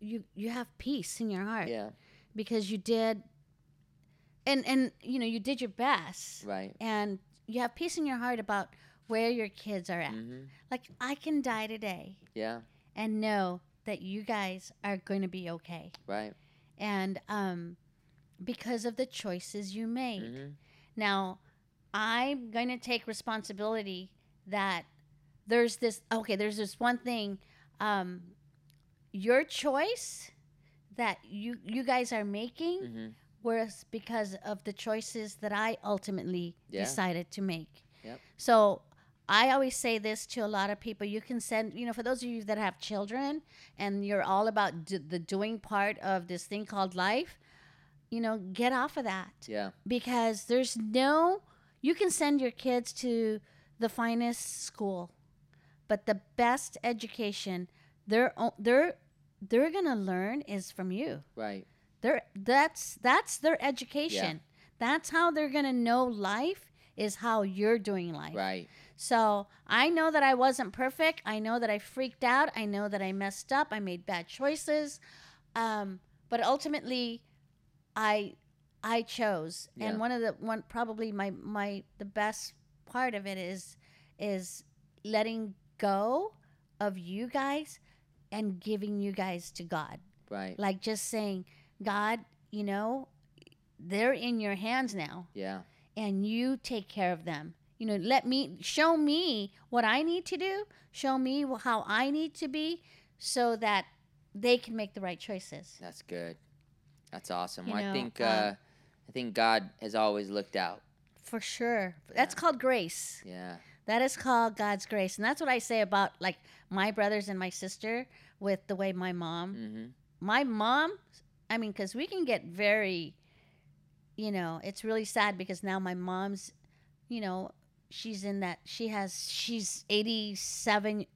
you you have peace in your heart Yeah, because you did, and and you know you did your best, right. and you have peace in your heart about where your kids are at. hmm Like I can die today Yeah, and know that you guys are going to be okay. right. And um because of the choices you made. hmm Now, I'm going to take responsibility that there's this okay, there's this one thing um your choice that you you guys are making hmm was because of the choices that I ultimately Yeah. decided to make. Yep. So I always say this to a lot of people. You can send, you know, for those of you that have children and you're all about d- the doing part of this thing called life, you know, get off of that Yeah, because there's no, you can send your kids to the finest school, but the best education they're, they're, they're going to learn is from you. right. They're, that's that's their education. That's how they're gonna know life is how you're doing life. Right. So I know that I wasn't perfect. I know that I freaked out. I know that I messed up. I made bad choices. Um, but ultimately, I I chose. Yeah. And one of the one probably my my the best part of it is is letting go of you guys and giving you guys to God Right. like just saying god you know they're in your hands now Yeah. and you take care of them you know let me show me what i need to do show me how i need to be so that they can make the right choices. That's good. That's awesome. Well, I know, think um, uh, I think God has always looked out. For sure. That's called grace. Yeah. That is called God's grace. And that's what I say about like my brothers and my sister with the way my mom, hmm my mom, I mean, because we can get very, you know, it's really sad because now my mom's, you know, she's in that, she has, she's 87,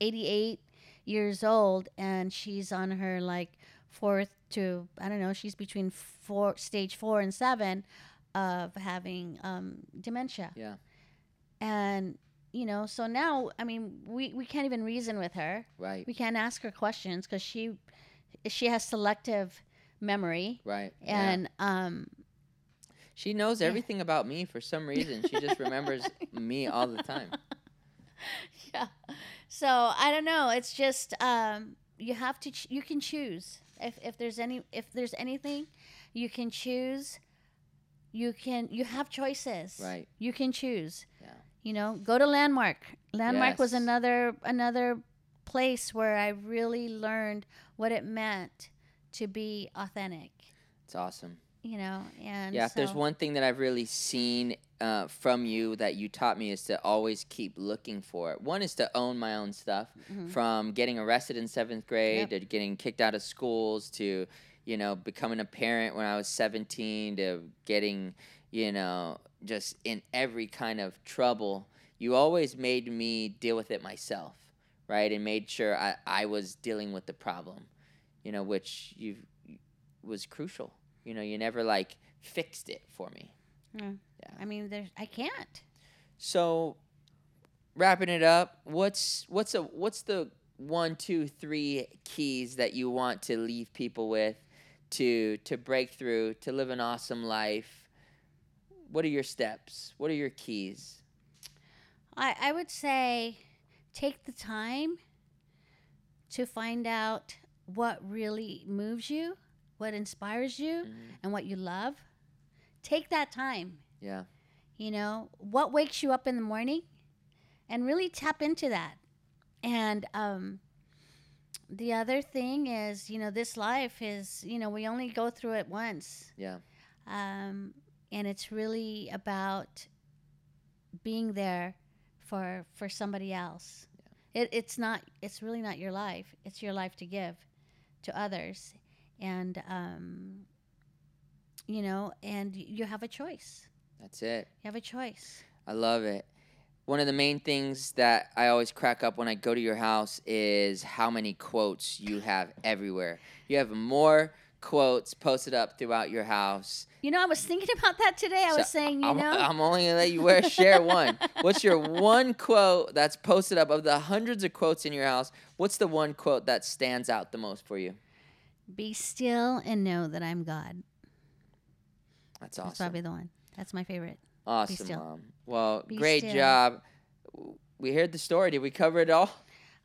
88 years old and she's on her like fourth to, I don't know, she's between four, stage four and seven of having um, dementia Yeah. And you know so now i mean we, we can't even reason with her Right. we can't ask her questions because she she has selective memory Right. yeah. and um She knows everything about me for some reason. She just remembers me all the time. yeah so i don't know it's just um you have to ch- you can choose if if there's any if there's anything you can choose you can you have choices Right. you can choose Yeah. You know go to landmark landmark was another another place where i really learned what it meant to be authentic It's awesome. you know and Yeah, if there's one thing that I've really seen uh, from you that you taught me is to always keep looking for it. One is to own my own stuff, Mm-hmm. from getting arrested in seventh grade to getting kicked out of schools to, you know, becoming a parent when I was 17 to getting, you know, just in every kind of trouble. You always made me deal with it myself, right? And made sure I, I was dealing with the problem, you know, which you was crucial. You know, you never like fixed it for me. Hmm. Yeah, i mean there's i can't So, wrapping it up, what's what's a what's the one, two, three keys that you want to leave people with to to break through, to live an awesome life? What are your steps? What are your keys? I, I would say take the time to find out what really moves you, what inspires you, and what you love. Take that time. Yeah. You know, what wakes you up in the morning and really tap into that. And um, the other thing is, you know, this life is, you know, we only go through it once. Yeah. Um, and it's really about being there for for somebody else. It, it's not. It's really not your life. It's your life to give to others, and um, you know, and you have a choice. That's it. You have a choice. I love it. One of the main things that I always crack up when I go to your house is how many quotes you have everywhere. You have more quotes posted up throughout your house. You know, I was thinking about that today. I was saying, you I'm, know, I'm only gonna let you wear share one. What's your one quote that's posted up of the hundreds of quotes in your house? What's the one quote that stands out the most for you? be still and know that I'm God. That's awesome. That's probably the one. That's my favorite. Awesome, still. mom. Well, Be great still. job. We heard the story. Did we cover it all?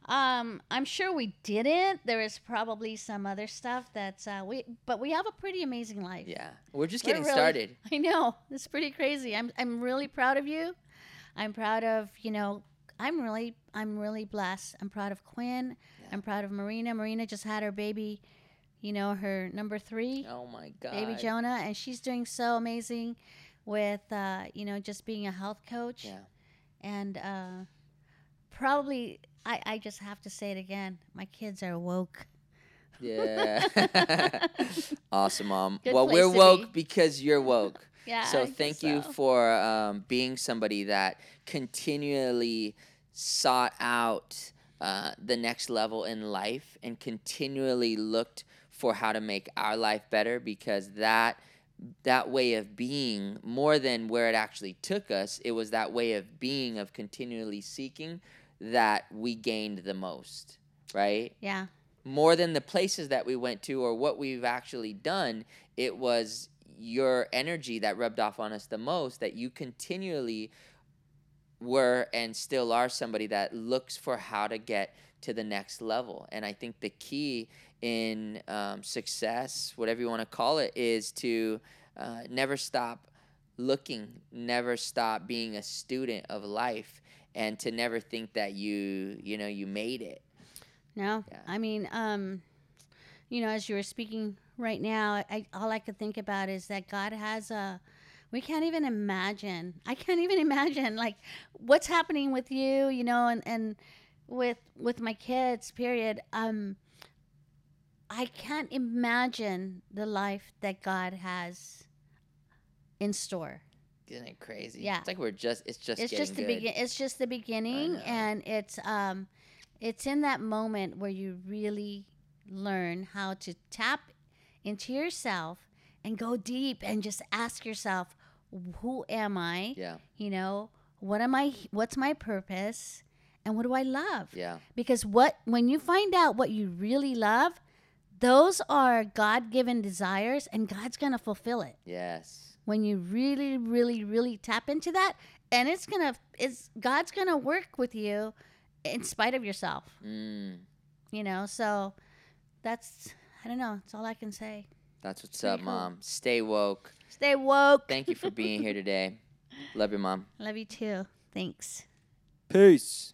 Um, I'm sure we didn't. There is probably some other stuff that's uh, we, but we have a pretty amazing life. Yeah. We're just We're getting really- started. I know it's pretty crazy. I'm I'm really proud of you. I'm proud of you know. I'm really I'm really blessed. I'm proud of Quinn. I'm proud of Marina. Marina just had her baby. You know her number three, Oh my god. baby Jonah, and she's doing so amazing with uh, you know just being a health coach. Yeah. And uh, probably I I just have to say it again. My kids are woke. Yeah. awesome, mom. Good well, we're woke be. because you're woke. Yeah. so I thank you so. for um, being somebody that continually sought out uh, the next level in life and continually looked for how to make our life better because that that way of being more than where it actually took us it was that way of being of continually seeking that we gained the most right Yeah. more than the places that we went to or what we've actually done, it was your energy that rubbed off on us the most that you continually were and still are somebody that looks for how to get to the next level. And I think the key in um, success, whatever you want to call it, is to uh, never stop looking, never stop being a student of life, and to never think that you, you know, you made it. No, Yeah. I mean, um, you know, as you were speaking right now, I all I could think about is that God has a. We can't even imagine. I can't even imagine like what's happening with you, you know, and and with with my kids. Period. Um, I can't imagine the life that God has in store. Isn't it crazy? Yeah. It's like we're just. It's just. it's just the good. begin it's just the beginning and it's um it's in that moment where you really learn how to tap into yourself and go deep and just ask yourself who am i Yeah. you know what am i what's my purpose and what do i love Yeah. because what when you find out what you really love those are god-given desires and god's going to fulfill it Yes. When you really really really tap into that and it's gonna it's god's gonna work with you in spite of yourself Mm. you know so that's i don't know that's all i can say That's what's Pretty up, cool. mom. Stay woke. stay woke Thank you for being here today. Love you, mom. love you too thanks Peace.